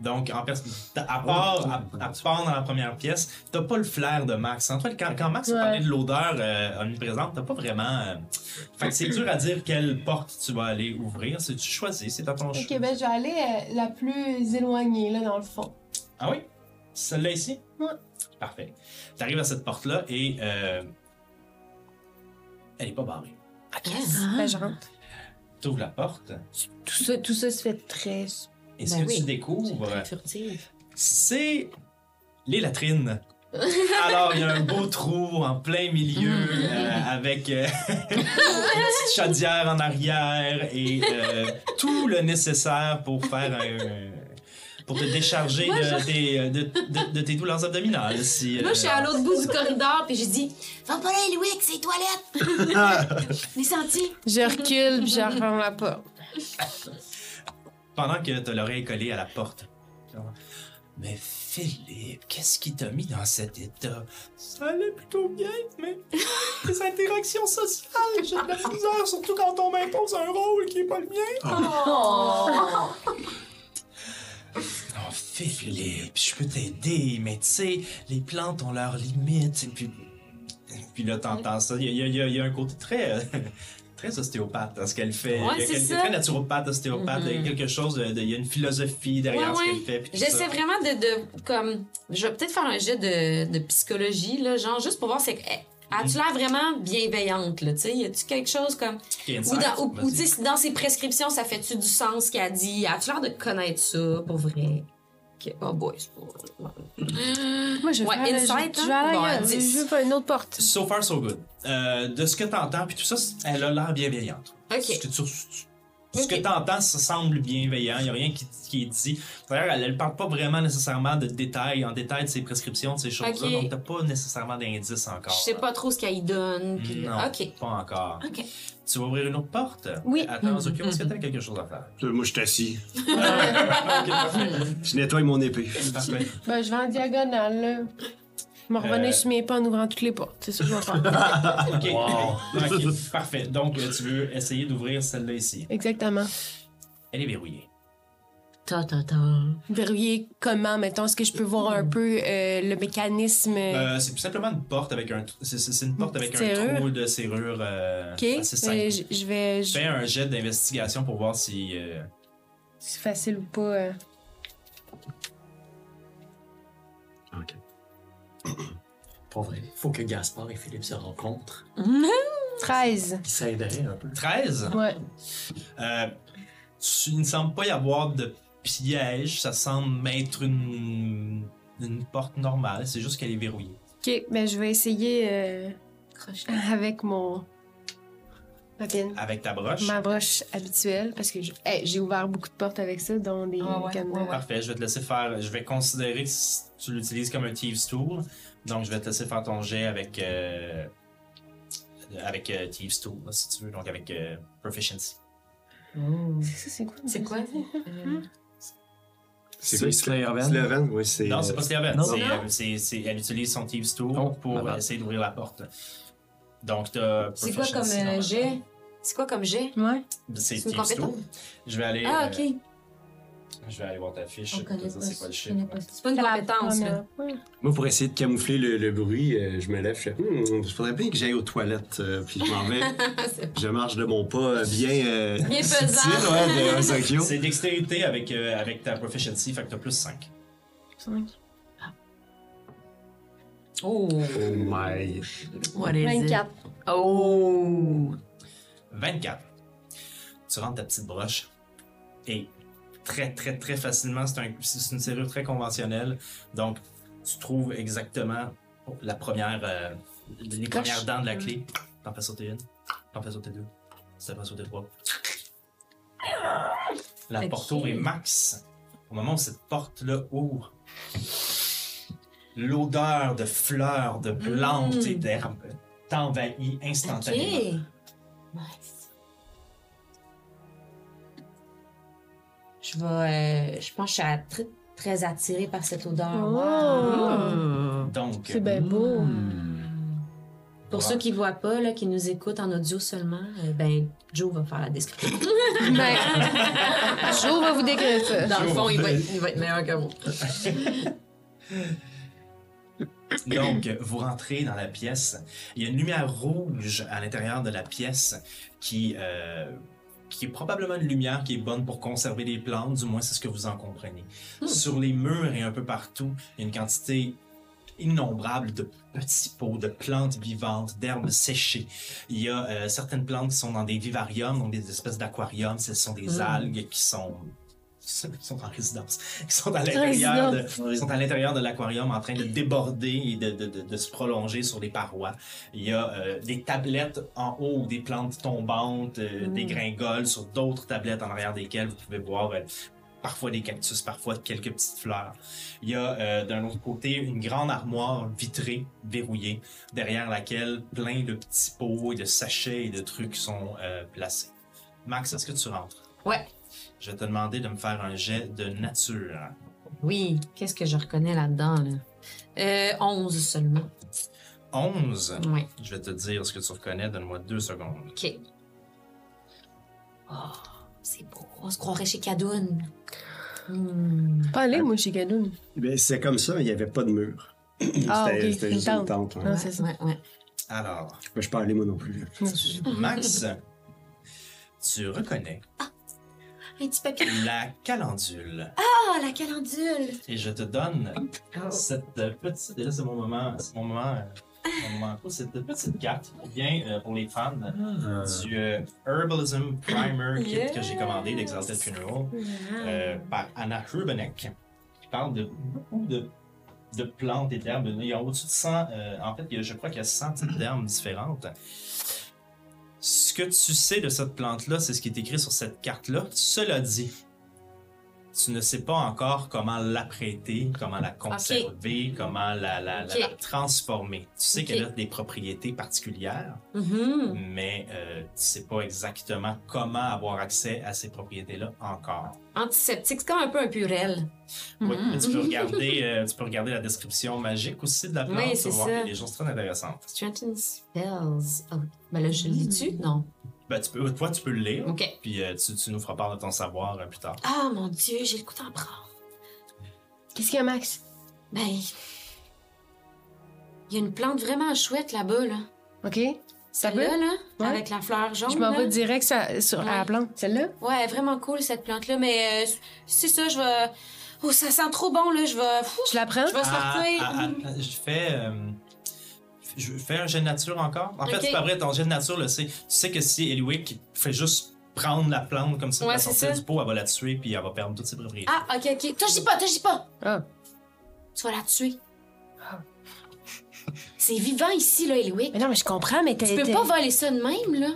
Donc, en pers- à part, à, à part dans la première pièce, t'as pas le flair de Max. En fait, quand, quand Max a Ouais. parlé de l'odeur euh, omniprésente, t'as pas vraiment. euh, Fait que c'est dur à dire quelle porte tu vas aller ouvrir. Si tu choisis, c'est à ton choix. Ok, ben, je vais aller euh, la plus éloignée, là, dans le fond. Ah oui? Celle-là ici? Ouais. Parfait. T'arrives à cette porte-là et euh, elle est pas barrée. Ben, je rentre. T'ouvres la porte Tout ça, tout ça se fait très... et ce Ben que oui. tu découvres, c'est les latrines. Alors, il y a un beau trou en plein milieu euh, avec euh, une petite chaudière en arrière et euh, tout le nécessaire pour faire un. Pour te décharger de, tes- de- de- de tes douleurs abdominales. Si, Moi, je suis euh, à l'autre bout du corridor, puis j'ai dit Va pas là, Louis, c'est les toilettes. Les senti? Je recule, puis je referme la porte. pendant que t'as l'oreille collée à la porte. Mais Philippe, qu'est-ce qui t'a mis dans cet état? Ça allait plutôt bien, mais les interactions sociales, j'ai de la misère, surtout quand on m'impose un rôle qui est pas le mien. Oh, Philippe, je peux t'aider, mais tu sais, les plantes ont leurs limites, et puis... Puis là, t'entends ça. Il y a, il y a- il y a un côté très... très ostéopathe dans ce qu'elle fait. Ouais, il y a quelque- très naturopathe, ostéopathe. Il y a quelque chose de, de- il y a une philosophie derrière Ouais, ce ouais. qu'elle fait. J'essaie vraiment de, de comme je vais peut-être faire un jet de, de psychologie là, genre juste pour voir c'est eh, as-tu l'air vraiment bienveillante là, tu sais, y a-tu quelque chose comme ou dans ou, ou, dans ses prescriptions ça fait-tu du sens ce qu'elle dit, as-tu l'air de connaître ça pour vrai? Ok, Oh boy, c'est pas. Moi, je vais Ouais, faire... insight, je, hein? je vais aller Bon, dix. Je veux faire une autre porte. So far, so good. Euh, de ce que t'entends, puis tout ça, elle a l'air bienveillante. Ok. Ce que tu, tu- ce que t'entends, ça semble bienveillant. Il n'y a rien qui, qui est dit. D'ailleurs, elle ne parle pas vraiment nécessairement de détails, en détail de ses prescriptions, de ces choses-là. Donc, t'as pas nécessairement d'indices encore. Je sais pas trop ce qu'elle y donne. Puis... Non, Ok. pas encore. Ok. Tu vas ouvrir une autre porte? Oui. Attends, Zokyo, est-ce que t'as quelque chose à faire? Euh, Moi, je suis assis. parfait. Je nettoie mon épée. Parfait. Ben, je vais en diagonale, là. Je vais revenir Euh. sur mes pas en ouvrant toutes les portes. C'est ça que je vais faire. Ok, Ok, parfait. Donc, euh, tu veux essayer d'ouvrir celle-là ici. Exactement. Elle est verrouillée. Ta ta ta. Verrouiller comment, mettons? Est-ce que je peux voir un peu euh, le mécanisme? Euh, c'est tout simplement une porte avec un. C'est, c'est- c'est une porte avec un Serrure. trou de serrure euh, OK. assez simple. Euh, je je vais... je- Fais un jet d'investigation pour voir si. euh, C'est facile ou pas. euh. Pour vrai, faut que Gaspard et Philippe se rencontrent. 13. Ils s'aideraient un peu. 13. Ouais. Euh, tu- il ne semble pas y avoir de piège. Ça semble être une, une porte normale. C'est juste qu'elle est verrouillée. OK, ben je vais essayer euh, avec mon... Avec ta broche? Ma broche habituelle, parce que je- hey, j'ai ouvert beaucoup de portes avec ça, dont des Ah ouais, cadenas. ouais, ouais. Parfait. Je vais te laisser faire. Je vais considérer que si tu l'utilises comme un Thieves Tool. Donc, je vais te laisser faire ton jet avec. euh, avec euh, Thieves Tool, là, si tu veux. Donc, avec euh, Proficiency. C'est ça, c'est quoi? C'est quoi? Euh, C'est C'est Slayer Sleven, oui, c'est. Non, c'est pas Slaven. Non. C'est, Non. euh, c'est- c'est- elle utilise son Thieves Tool Oh, pour bad. essayer d'ouvrir la porte. Donc, t'as C'est quoi comme euh, jet? C'est quoi comme jet? Ouais. C'est une compétence? Je vais aller. Ah, euh, ok. je vais aller voir ta fiche. On connaît pas. c'est quoi le je chiffre. C'est pas une compétence, là. Ouais. Moi, pour essayer de camoufler le, le bruit, euh, je me lève, je fais Hum, il faudrait bien que j'aille aux toilettes, euh, puis je m'en vais. je marche de mon pas bien. euh, Bien ouais, de Ozokyo. C'est dextérité avec, euh, avec ta Proficiency, fait que t'as plus 5. Cinq. Oh. Oh my. What is it? 24. Oh! 24. Tu rentres ta petite broche et très, très, très facilement, c'est un- c'est une serrure très conventionnelle. Donc, tu trouves exactement la première, euh, les Coche. premières dents de la clé. T'en fais sauter une, t'en fais sauter deux, t'en fais sauter trois. La porte ouvre et max, au moment où cette porte-là ouvre, l'odeur de fleurs, de plantes Mm. et d'herbes t'envahit Ok. instantanément. Nice. Je vais. euh, je pense que je suis à- très, très attirée par cette odeur. Oh. Donc, C'est bien beau. Pour Wow. ceux qui ne voient pas, là, qui nous écoutent en audio seulement, euh, ben, Joe va faire la description. Ben, Joe va vous décrire ça. Dans le fond, il va être, il va être meilleur que moi. Donc, vous rentrez dans la pièce. Il y a une lumière rouge à l'intérieur de la pièce qui, euh, qui est probablement une lumière qui est bonne pour conserver les plantes, du moins c'est ce que vous en comprenez. Sur les murs et un peu partout, il y a une quantité innombrable de petits pots, de plantes vivantes, d'herbes séchées. Il y a euh, certaines plantes qui sont dans des vivariums, donc des espèces d'aquariums. Ce sont des Mm. algues qui sont qui sont en résidence, qui sont à l'intérieur de, sont à l'intérieur de l'aquarium en train de déborder et de, de, de, de se prolonger sur les parois. Il y a euh, des tablettes en haut, des plantes tombantes, euh, Mm. des gringoles sur d'autres tablettes en arrière desquelles vous pouvez voir euh, parfois des cactus, parfois quelques petites fleurs. Il y a euh, d'un autre côté une grande armoire vitrée, verrouillée, derrière laquelle plein de petits pots et de sachets et de trucs sont euh, placés. Max, est-ce que tu rentres? Ouais. Je vais te demander de me faire un jet de nature. Oui, qu'est-ce que je reconnais là-dedans, là? Euh, 11 seulement. 11. Oui. Je vais te dire ce que tu reconnais. Donne-moi deux secondes. OK. Oh, c'est beau. On se croirait chez Cadoun. Hmm. Pas aller, moi, chez Gadoun. Ben, c'est comme ça, il n'y avait pas de mur. Ah, C'était- juste une tente. Non, c'est ça. Ouais, ouais. Alors, Je peux pas aller moi non plus. Max, tu reconnais Un petit papier. la calendule. Ah, la calendule. Et je te donne cette petite. Et là, c'est mon moment. C'est mon moment. mon moment cool, cette petite carte qui vient euh, pour les fans du euh, Herbalism Primer Kit que j'ai commandé d'Exalted Funeral euh, par Anna Urbanek qui parle de beaucoup de, de plantes et d'herbes. Il y a au-dessus de 100. euh, en fait, il y a- je crois qu'il y a 100 types d'herbes différentes. Ce que tu sais de cette plante-là, c'est ce qui est écrit sur cette carte-là. Cela dit, tu ne sais pas encore comment l'apprêter, comment la conserver, comment la, la, transformer. Tu sais qu'elle a des propriétés particulières, Mhm. mais euh, tu sais pas exactement comment avoir accès à ces propriétés-là encore. Antiseptique, c'est comme un peu un purel. Oui, mais tu peux regarder, euh, tu peux regarder la description magique aussi de la plante. Oui, vas voir des choses très intéressantes. Strengthen spells. Oh. Ben là, je lis dessus? Non. Ben, tu peux, toi, tu peux le lire, OK. puis euh, tu, tu nous feras part de ton savoir euh, plus tard. Ah, mon Dieu, j'ai le goût d'en prendre. Qu'est-ce qu'il y a, Max? Ben. Il y a une plante vraiment chouette là-bas, là. OK? Celle-là, là, Ouais. avec la fleur jaune. Je m'en vais direct ça- sur, à la plante. Celle-là? Ouais, vraiment cool cette plante-là, mais euh, c'est ça, je vais. Oh, ça sent trop bon, là, je vais. Je la prends? je vais Ah, sortir. ah, ah, je fais. Je fais un jet de nature encore? En fait, c'est pas vrai, ton jet de nature, le sait. Tu sais que si Eliwick fait juste prendre la plante comme ça, Ouais, c'est sortir ça. du pot, elle va la tuer, puis elle va perdre toutes ses propriétés. Ah, ok, ok. Dis pas, dis pas. Ah. Tu vas la tuer. C'est vivant ici, là, Eliwick. Mais non, mais je comprends, mais t'as... Tu peux pas voler ça de même, là.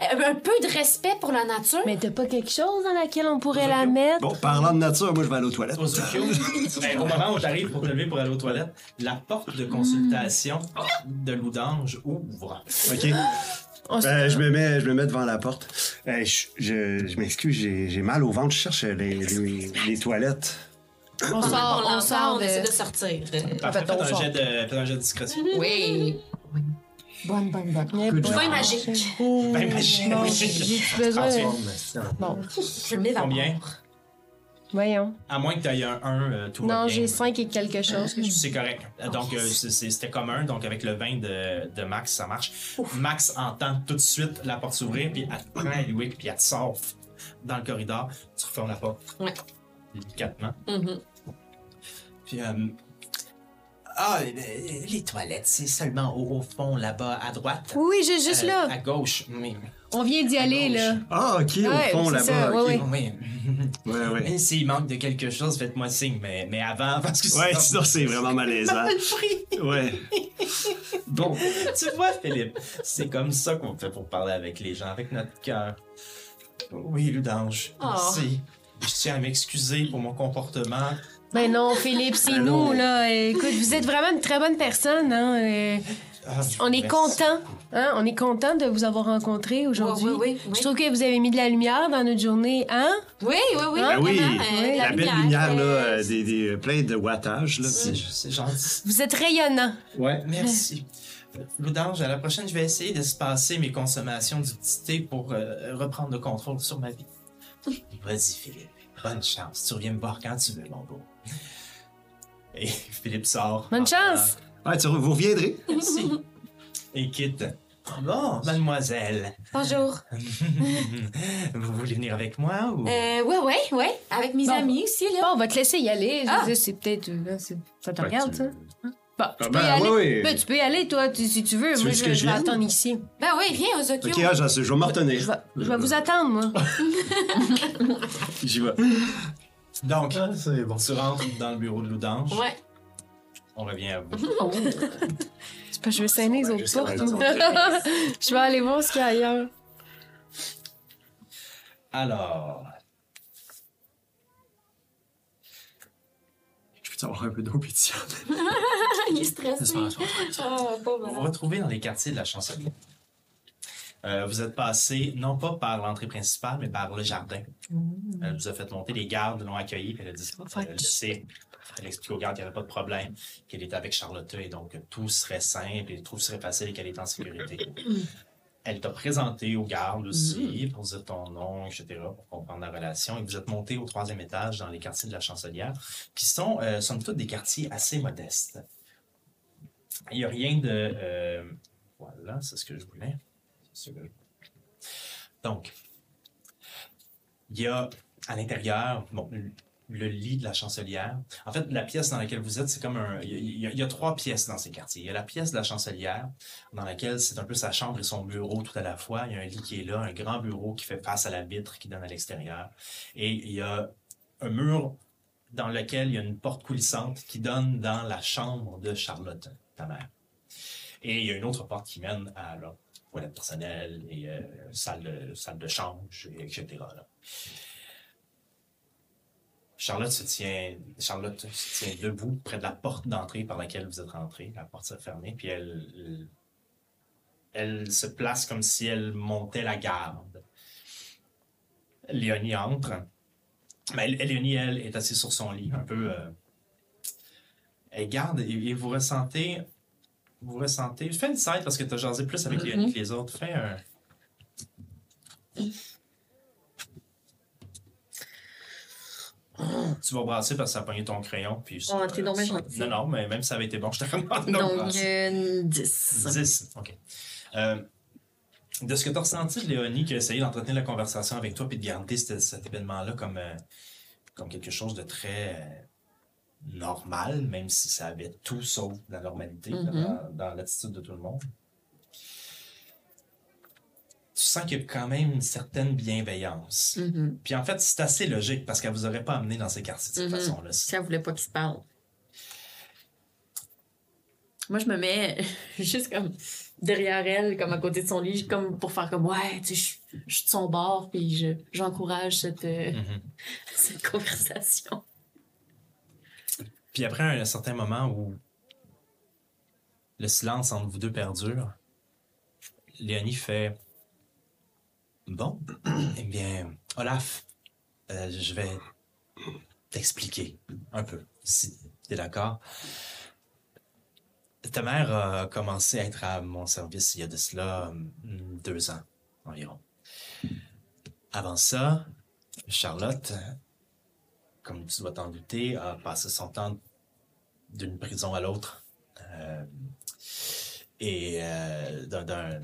Un un peu de respect pour la nature. Mais t'as pas quelque chose dans laquelle on pourrait la mettre? Bon, parlant de nature, moi, je vais aller aux toilettes. Ben, au moment où t'arrives pour te lever pour aller aux toilettes, la porte de consultation de Loudange ouvre. OK. On Euh, je, me mets, je me mets devant la porte. Euh, je je, je m'excuse, j'ai j'ai mal au ventre. Je cherche les, les, les toilettes. on sort, on l'entend, sort on essaie de... de sortir. Parfait, fait, on faites un, sort. jet de, faites un jet de discrétion. Oui. Bonne, bonne, bonne. Soin magique. Ben, magique. J'ai besoin... Transforme. Bon, Je m'évapore. Combien? voyons. À moins que tu aies un 1, euh, tout va Non, j'ai 5 et quelque chose. que je- C'est correct. Oh, Donc, euh, c'était commun. Donc, avec le vin de, de Max, ça marche. Max entend tout de suite la porte s'ouvrir, puis elle te prend Eliwick, puis elle te sort dans le corridor. Tu refermes la porte. Ouais. Délicatement. Mhm. Puis, euh, ah, euh, les toilettes, c'est seulement au, au fond, là-bas, à droite. Oui, oui, juste, juste Euh, là. À gauche. Oui. On vient d'y aller, là. Ah, OK, au Ouais, fond, c'est ça, là-bas. ok. ouais. Oui. Ouais, S'il manque de quelque chose, faites-moi signe. Mais, mais avant, parce que Ouais, sinon, c'est vraiment malaisant. Mal pris. Ouais. Bon. tu vois, Philippe, c'est comme ça qu'on fait pour parler avec les gens, avec notre cœur. Oui, Ludange, Oh. merci. Je tiens à m'excuser pour mon comportement. Ben non, Philippe, c'est non. nous, là. Écoute, vous êtes vraiment une très bonne personne, hein. euh, Ah, On est merci. content, hein. On est content de vous avoir rencontré aujourd'hui. Oui, oui, oui, oui. Je trouve que vous avez mis de la lumière dans notre journée, hein? Oui, oui, oui. Ah Ben oui, vraiment, euh, la, belle lumière, là, euh, des, des, plein de wattage, là. C'est gentil. Vous êtes rayonnant. Ouais. Merci. Ludange, à la prochaine, je vais essayer de se passer mes consommations du petit thé pour euh, reprendre le contrôle sur ma vie. Vas-y, Philippe. Bonne chance. Tu reviens me voir quand tu veux, mon beau. Et Philippe sort. Bonne en- chance. Ouais, tu, vous reviendrez. Merci. Et quitte. Bon, mademoiselle. Bonjour. Vous voulez venir avec moi ou... Euh, ouais, ouais, ouais. Avec mes Bon. amis aussi, là. Bon, on va te laisser y aller. Je Ah. c'est peut-être. euh, Ça te Ben, regarde, tu- ça? Bon, tu peux ben, y aller. ouais, ouais. Ben, tu peux y aller, toi, tu- si tu veux. Tu Moi, veux je, que je je vais attendre ici. Ben oui, viens aux Okyo. OK, ah, je vais me retenir. Je vais, je vais vous attendre, moi. J'y vais. Donc, Ah, c'est bon. tu rentres dans le bureau de Loudange. Ouais. On revient à vous. C'est pas, je vais saigner les autres portes. je vais aller voir ce qu'il y a ailleurs. Alors, Je peux avoir un peu d'eau pétillante. Il est stressé. Asseoir. Ah, pas vous vous retrouvez dans les quartiers de la chancelière. Euh, vous êtes passé non pas par l'entrée principale, mais par le jardin. Elle vous a fait monter, les gardes l'ont accueilli, puis elle a dit elle, le sait. Elle explique aux gardes qu'il n'y avait pas de problème, qu'elle était avec Charlotte et donc que tout serait simple et tout serait facile et qu'elle est en sécurité. Elle t'a présenté aux gardes aussi pour dire ton nom, etc., pour comprendre la relation. Et vous êtes monté au troisième étage dans les quartiers de la Chancelière, qui sont, euh, somme toute, des quartiers assez modestes. Il n'y a rien de... euh, voilà, c'est ce que je voulais. Donc, Il y a à l'intérieur, bon, le- lit de la chancelière. En fait, la pièce dans laquelle vous êtes, c'est comme un. Il y, a, y a trois pièces dans ces quartiers. Il y a la pièce de la chancelière, dans laquelle c'est un peu sa chambre et son bureau tout à la fois. Il y a un lit qui est là, un grand bureau qui fait face à la vitre qui donne à l'extérieur. Et il y a un mur dans lequel il y a une porte coulissante qui donne dans la chambre de Charlotte, ta mère. Et il y a une autre porte qui mène à la toilette personnelle et euh, salle, de, salle de change, et etc. là. Charlotte se tient, Charlotte se tient debout près de la porte d'entrée par laquelle vous êtes rentré. La porte s'est fermée, puis elle, elle se place comme si elle montait la garde. Léonie entre. Mais Léonie, elle, est assise sur son lit, un peu. euh, elle garde et vous ressentez. Vous ressentez. Fais une side parce que tu as jasé plus avec Léonie que les autres. Fais un. Tu vas brasser parce que ça a pogné ton crayon. Puis Oh, t'es donc bien ça- gentil. Non, non, mais même si ça avait été bon, je te recommande de Donc, brasser. euh, 10. 10. OK. Euh, de ce que tu as ressenti de Léonie qui a essayé d'entretenir la conversation avec toi puis de garder cet, cet événement-là comme, euh, comme quelque chose de très euh, normal, même si ça avait tout sauf la normalité Mhm. dans, dans l'attitude de tout le monde. Tu sens qu'il y a quand même une certaine bienveillance. Mhm. Puis en fait, c'est assez logique parce qu'elle vous aurait pas amené dans ces quartiers de cette Mhm. façon-là. Si elle voulait pas qu'il se parle. Moi, je me mets juste comme derrière elle, comme à côté de son lit, comme pour faire comme ouais, tu sais, je je suis de son bord, puis je- j'encourage cette, euh, cette conversation. Puis après un certain moment où le silence entre vous deux perdure, Léonie fait Bon, eh bien, Olaf, euh, je vais t'expliquer un peu, si tu es d'accord. Ta mère a commencé à être à mon service il y a de cela hum, deux ans environ. Avant ça, Charlotte, comme tu dois t'en douter, a passé son temps d'une prison à l'autre. euh, et euh, d'un-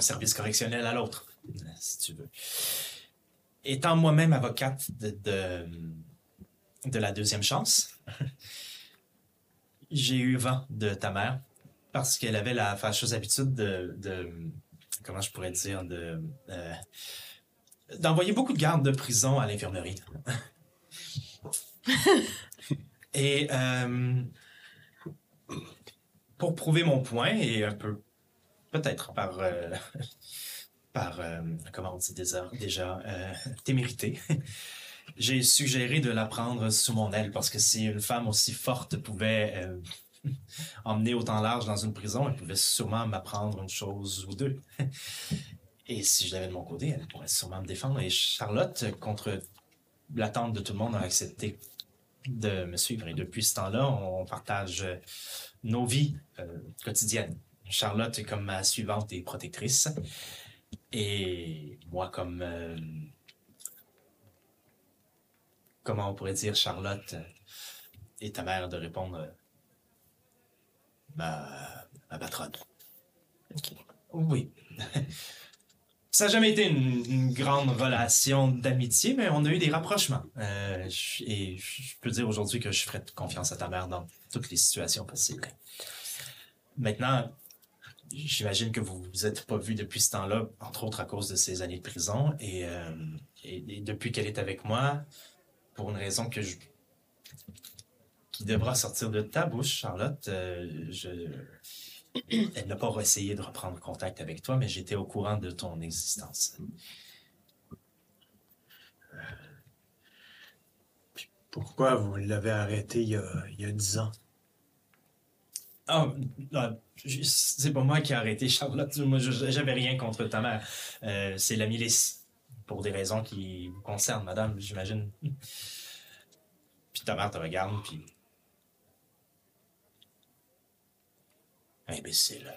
service correctionnel à l'autre, si tu veux. Étant moi-même avocate de, la deuxième chance, j'ai eu vent de ta mère parce qu'elle avait la fâcheuse habitude de, de comment je pourrais dire, euh, d'envoyer beaucoup de gardes de prison à l'infirmerie. Et euh, pour prouver mon point et un peu, peut-être par, euh, par euh, comment on dit déjà, déjà témérité, j'ai suggéré de la prendre sous mon aile parce que si une femme aussi forte pouvait emmener autant large dans une prison, elle pouvait sûrement m'apprendre une chose ou deux. Et si je l'avais de mon côté, elle pourrait sûrement me défendre. Et Charlotte, contre l'attente de tout le monde, a accepté de me suivre. Et depuis ce temps-là, on partage euh, nos vies euh, quotidiennes. Charlotte est comme ma suivante et protectrice. Et moi comme... euh, comment on pourrait dire, Charlotte et ta mère de répondre ma, ma patronne. Oui. Ça n'a jamais été une, grande relation d'amitié, mais on a eu des rapprochements. Euh, et je peux dire aujourd'hui que je ferai confiance à ta mère dans toutes les situations possibles. Maintenant, j'imagine que vous vous êtes pas vus depuis ce temps-là, entre autres à cause de ces années de prison. Et, euh, depuis qu'elle est avec moi, pour une raison que je... qui devra sortir de ta bouche, Charlotte, euh, je... Elle n'a pas essayé de reprendre contact avec toi, mais j'étais au courant de ton existence. Pourquoi vous l'avez arrêté il y a, 10 ans? Ah, je- c'est pas moi qui ai arrêté Charlotte. Moi, j'avais rien contre ta mère. Euh, c'est la milice. Pour des raisons qui vous concernent, madame, j'imagine. Puis ta mère te regarde, puis. Imbécile.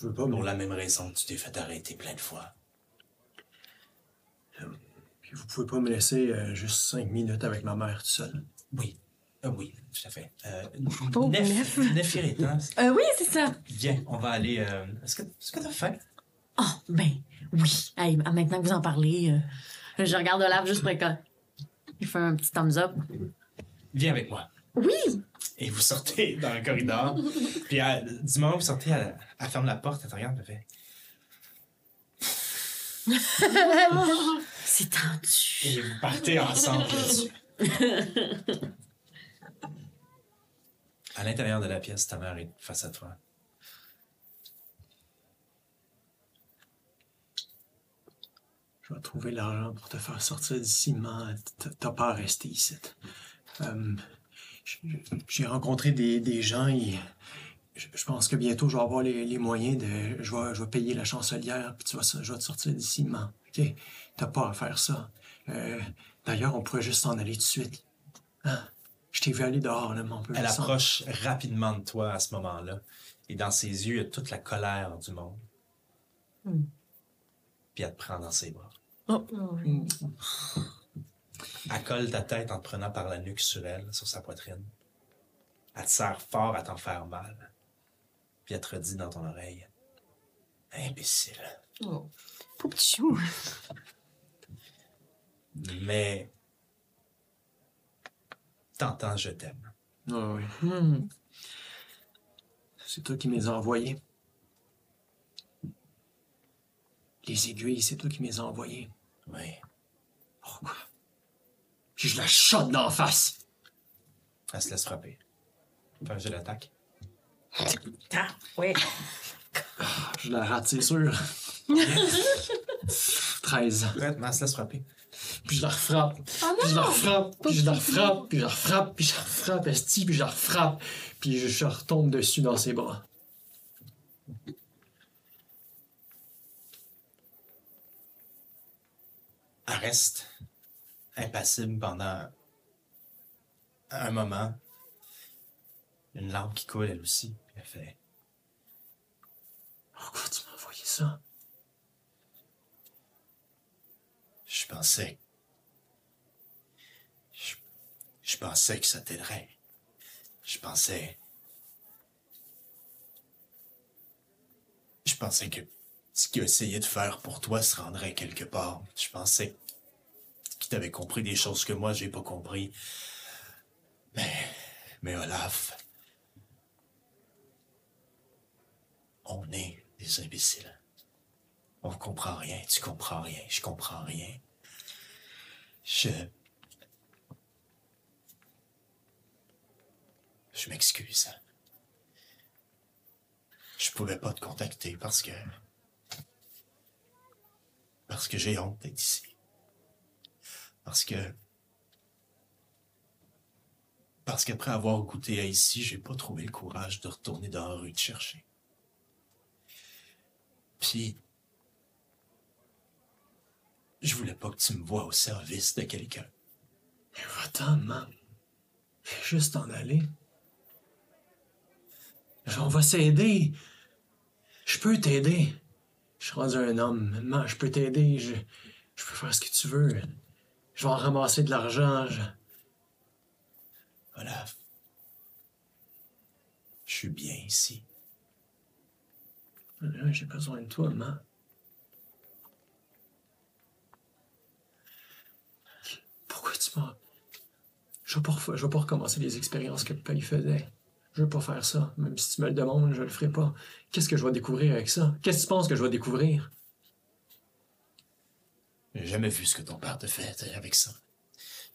Je veux pas, Pour la même raison que tu t'es fait arrêter plein de fois. puis vous pouvez pas me laisser euh, juste 5 minutes avec ma mère tout seul? Oui. Euh, oui, tout à fait. Euh, Pauvre Nef- Nef. Néphirite? Euh, oui, c'est ça. Viens, on va aller. euh, Est-ce que est-ce que t'as faim? Ah, ben, oui. Hey, maintenant que vous en parlez, euh, je regarde Olaf juste pour être... Il fait un petit thumbs up. Viens avec moi. Oui! Et vous sortez dans le corridor. puis à- du moment où vous sortez, elle, elle ferme la porte, elle te regarde, elle fait. C'est tendu. Et vous partez ensemble là-dessus. À l'intérieur de la pièce, ta mère est face à toi. Je vais trouver l'argent pour te faire sortir d'ici, mais t'as pas à rester ici. Euh, J'ai rencontré des, des gens et je je pense que bientôt je vais avoir les, les moyens de. Je vais, je vais payer la chancelière, puis tu vas, je vais te sortir d'ici, mais OK? T'as pas à faire ça. Euh, D'ailleurs, on pourrait juste s'en aller tout de suite. Hein? Je t'ai vu aller dehors, là, mais on peut Elle approche rapidement de toi à ce moment-là. Et dans ses yeux, il y a toute la colère du monde. Puis elle te prend dans ses bras. Mm. Elle colle ta tête en te prenant par la nuque sur elle, sur sa poitrine. Elle te serre fort à t'en faire mal. Puis elle te redit dans ton oreille Imbécile. Oh. Pauvre petit chou. Mais. T'entends, je t'aime. Ah oui. C'est toi qui me les as envoyés. Les aiguilles, c'est toi qui me les as envoyées. Oui. Pourquoi? Puis je la shot d'en face. Elle se laisse frapper. Fais un jeu d'attaque. Ah, oui. Je la rate, c'est sûr. 13. Prête, mais elle se laisse frapper. Puis je la refrappe. puis je la refrappe. Puis je la refrappe. Puis je la refrappe. Puis je la refrappe, esti. Puis je la refrappe. Puis je, je retombe dessus dans ses bras. Elle reste impassible pendant un moment. Une larme qui coule, elle aussi. Elle fait Pourquoi tu m'as envoyé ça? Je pensais. Je, je pensais que ça t'aiderait. Je pensais. Je pensais que ce qu'il a essayé de faire pour toi se rendrait quelque part. Je pensais qu'il t'avait compris des choses que moi j'ai pas compris. Mais. Mais Olaf. On est des imbéciles. On comprend rien, tu comprends rien, je comprends rien. Je. Je m'excuse. Je pouvais pas te contacter parce que. Parce que j'ai honte d'être ici. Parce que. Parce qu'après avoir goûté à ici, j'ai pas trouvé le courage de retourner dans la rue te chercher. Puis. Je voulais pas que tu me vois au service de quelqu'un. Mais va-t'en, man. Juste t'en aller. On va s'aider. Je peux t'aider. Je suis rendu un homme. Maintenant, je peux t'aider. Je peux faire ce que tu veux. Je vais en ramasser de l'argent. Voilà. Je suis bien ici. J'ai besoin de toi, man. Pourquoi tu m'as. Je je vais pas recommencer les expériences que Papa faisait. Je veux pas faire ça. Même si tu me le demandes, je le ferai pas. Qu'est-ce que je vais découvrir avec ça? Qu'est-ce que tu penses que je vais découvrir? J'ai jamais vu ce que ton père te fait avec ça.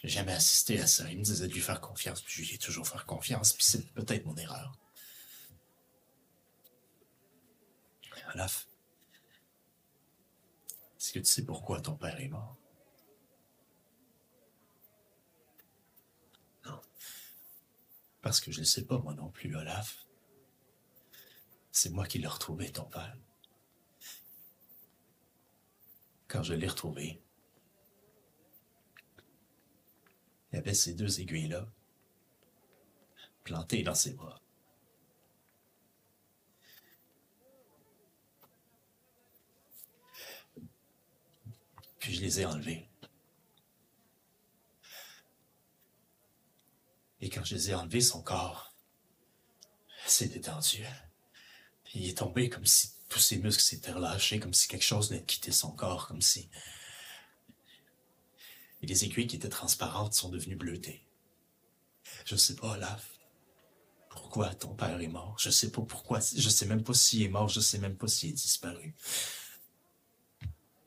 J'ai jamais assisté à ça. Il me disait de lui faire confiance, je lui ai toujours fait confiance, c'est peut-être mon erreur. Olaf, est-ce que tu sais pourquoi ton père est mort? Non. Parce que je ne sais pas, moi non plus, Olaf. C'est moi qui l'ai retrouvé, ton père. Quand je l'ai retrouvé, il y avait ces deux aiguilles-là, plantées dans ses bras. Puis je les ai enlevées. Et quand je les ai enlevées, son corps s'est détendu. Il est tombé comme si Tous ses muscles s'étaient relâchés comme si quelque chose venait de quitter son corps, comme si. Et les aiguilles qui étaient transparentes sont devenues bleutées. Je sais pas, Olaf. Pourquoi ton père est mort? Je sais pas pourquoi. Je sais même pas s'il est mort. Je sais même pas s'il est disparu.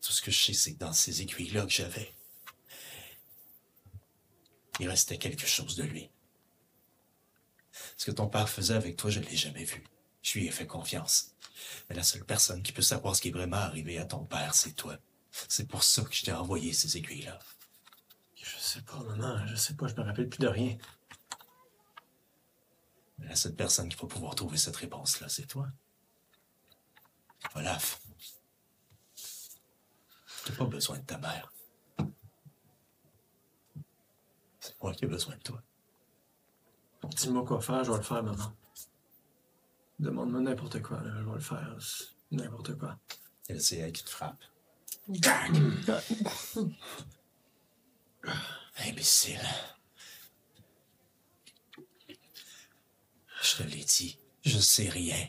Tout ce que je sais, c'est que dans ces aiguilles-là que j'avais, il restait quelque chose de lui. Ce que ton père faisait avec toi, je ne l'ai jamais vu. Je lui ai fait confiance. Mais la seule personne qui peut savoir ce qui est vraiment arrivé à ton père, c'est toi. C'est pour ça que je t'ai envoyé ces aiguilles-là. Je sais pas, maman, je sais pas, je me rappelle plus de rien. Mais la seule personne qui va pouvoir trouver cette réponse-là, c'est toi. Olaf. T'as pas besoin de ta mère. C'est moi qui ai besoin de toi. Dis-moi quoi faire, je vais le faire, maman. Demande-moi n'importe quoi, là, je vais le faire. N'importe quoi. Et c'est elle qui te frappe. Imbécile. Je te l'ai dit, je sais rien.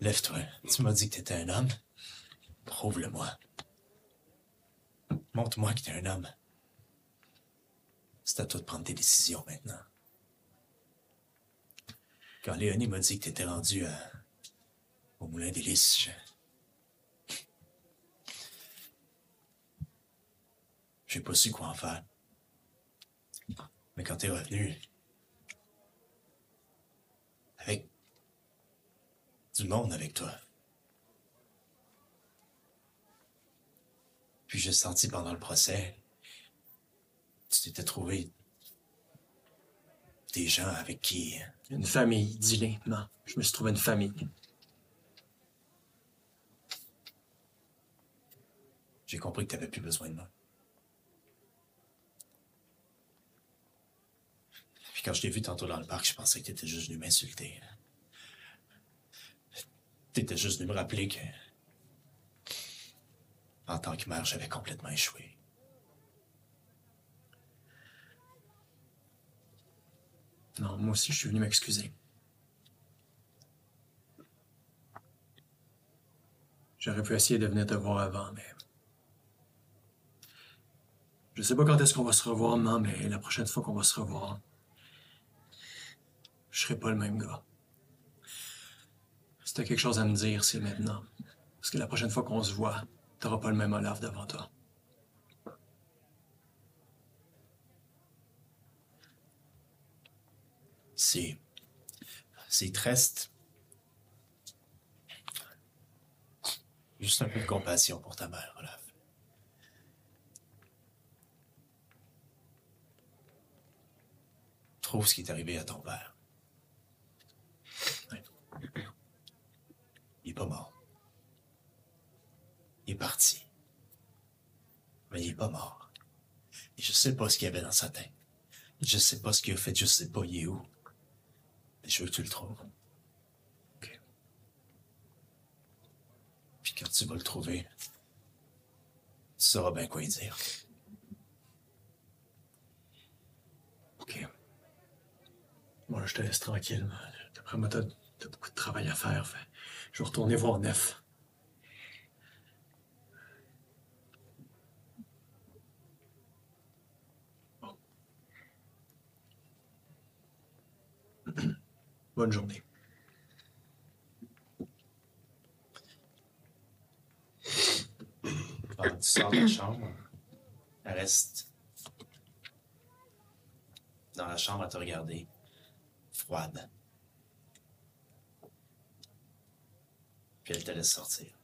Lève-toi. Tu m'as dit que t'étais un homme? Prouve-le-moi. Montre-moi que t'es un homme. C'est à toi de prendre tes décisions maintenant. Quand Léonie m'a dit que t'étais rendu à... au Moulin des Lys, je... J'ai pas su quoi en faire. Mais quand t'es revenu, avec du monde avec toi, puis j'ai senti pendant le procès, tu t'étais trouvé des gens avec qui Une famille, dis-le, non. Je me suis trouvé une famille. j'ai compris que t'avais plus besoin de moi. Puis quand je t'ai vu tantôt dans le parc, je pensais que t'étais juste venu m'insulter. T'étais juste venu me rappeler que, en tant que mère, j'avais complètement échoué. Non, moi aussi, je suis venu m'excuser. J'aurais pu essayer de venir te voir avant, mais. Je sais pas quand est-ce qu'on va se revoir, maman, mais la prochaine fois qu'on va se revoir, je serai pas le même gars. Si t'as quelque chose à me dire, c'est maintenant. Parce que la prochaine fois qu'on se voit, t'auras pas le même Olaf devant toi. C'est. C'est te reste. Juste un peu de compassion pour ta mère, Olaf. Trouve ce qui est arrivé à ton père. Il est pas mort. Il est parti. Mais il est pas mort. Et je sais pas ce qu'il y avait dans sa tête. Je sais pas ce qu'il a fait, je sais pas il est où. Mais je veux que tu le trouves. OK. Puis quand tu vas le trouver, tu sauras bien quoi y dire. OK. Moi, je te laisse tranquille. D'après moi, t'as beaucoup de travail à faire. Je vais retourner voir Nef. Bon. Bonne journée. Quand tu sors de la chambre, elle reste dans la chambre à te regarder, froide. Puis elle te laisse sortir.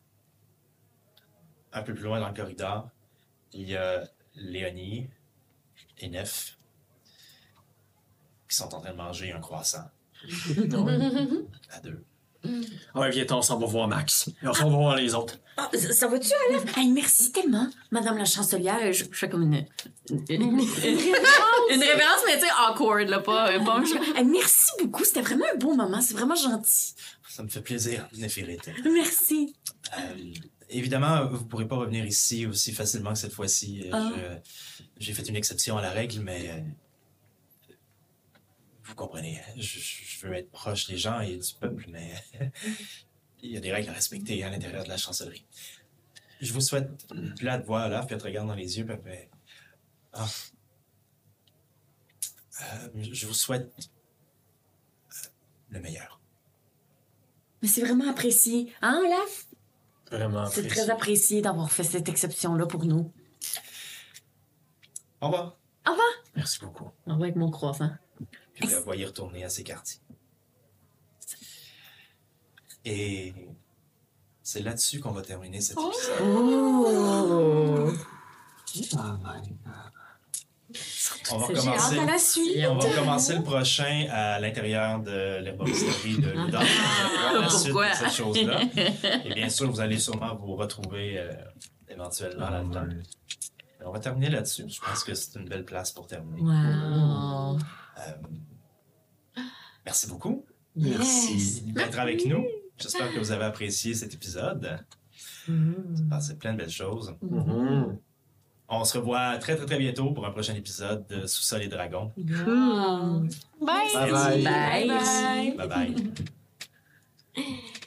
Un peu plus loin dans le corridor, il y a Léonie et Nef qui sont en train de manger un croissant à deux. Ah ouais, viens, on s'en va voir Max. Et on s'en va voir les autres. Ah, ça, ça va-tu? Hey, merci tellement, Madame la chancelière. Je, je fais comme une... Une, une, une révérence, mais tu sais, awkward, là, pas... pas. Hey, merci beaucoup, c'était vraiment un beau moment. C'est vraiment gentil. Ça me fait plaisir, Néphérite. Merci. Euh, évidemment, vous ne pourrez pas revenir ici aussi facilement que cette fois-ci. Ah. J'ai fait une exception à la règle, mais euh, vous comprenez, hein, je, veux être proche des gens et du peuple, mais il y a des règles à respecter à l'intérieur de la chancellerie. Je vous souhaite, là, de voir là, puis elle te regarde dans les yeux, puis Ah. Euh, je vous souhaite euh, le meilleur. Mais c'est vraiment apprécié. Hein, Olaf? Vraiment. C'est apprécié. très apprécié d'avoir fait cette exception-là pour nous. Au revoir. Merci beaucoup. On va avec mon croissant. Puis la voyez retourner à ses quartiers. Et c'est là-dessus qu'on va terminer cet épisode. Oh! Ah, my On va commencer. à la suite. On va commencer le prochain à l'intérieur de l'herboristerie de Ludor. la suite Pourquoi? de cette chose-là. Et bien sûr, vous allez sûrement vous retrouver euh, éventuellement là-dedans. On va terminer là-dessus. Je pense que c'est une belle place pour terminer. Wow! Euh, merci beaucoup Merci. d'être avec nous. J'espère que vous avez apprécié cet épisode. C'est plein de belles choses. Mhm. On se revoit très très très bientôt pour un prochain épisode de Sous-sol et Dragons. Bye! Bye bye. Bye! Bye bye.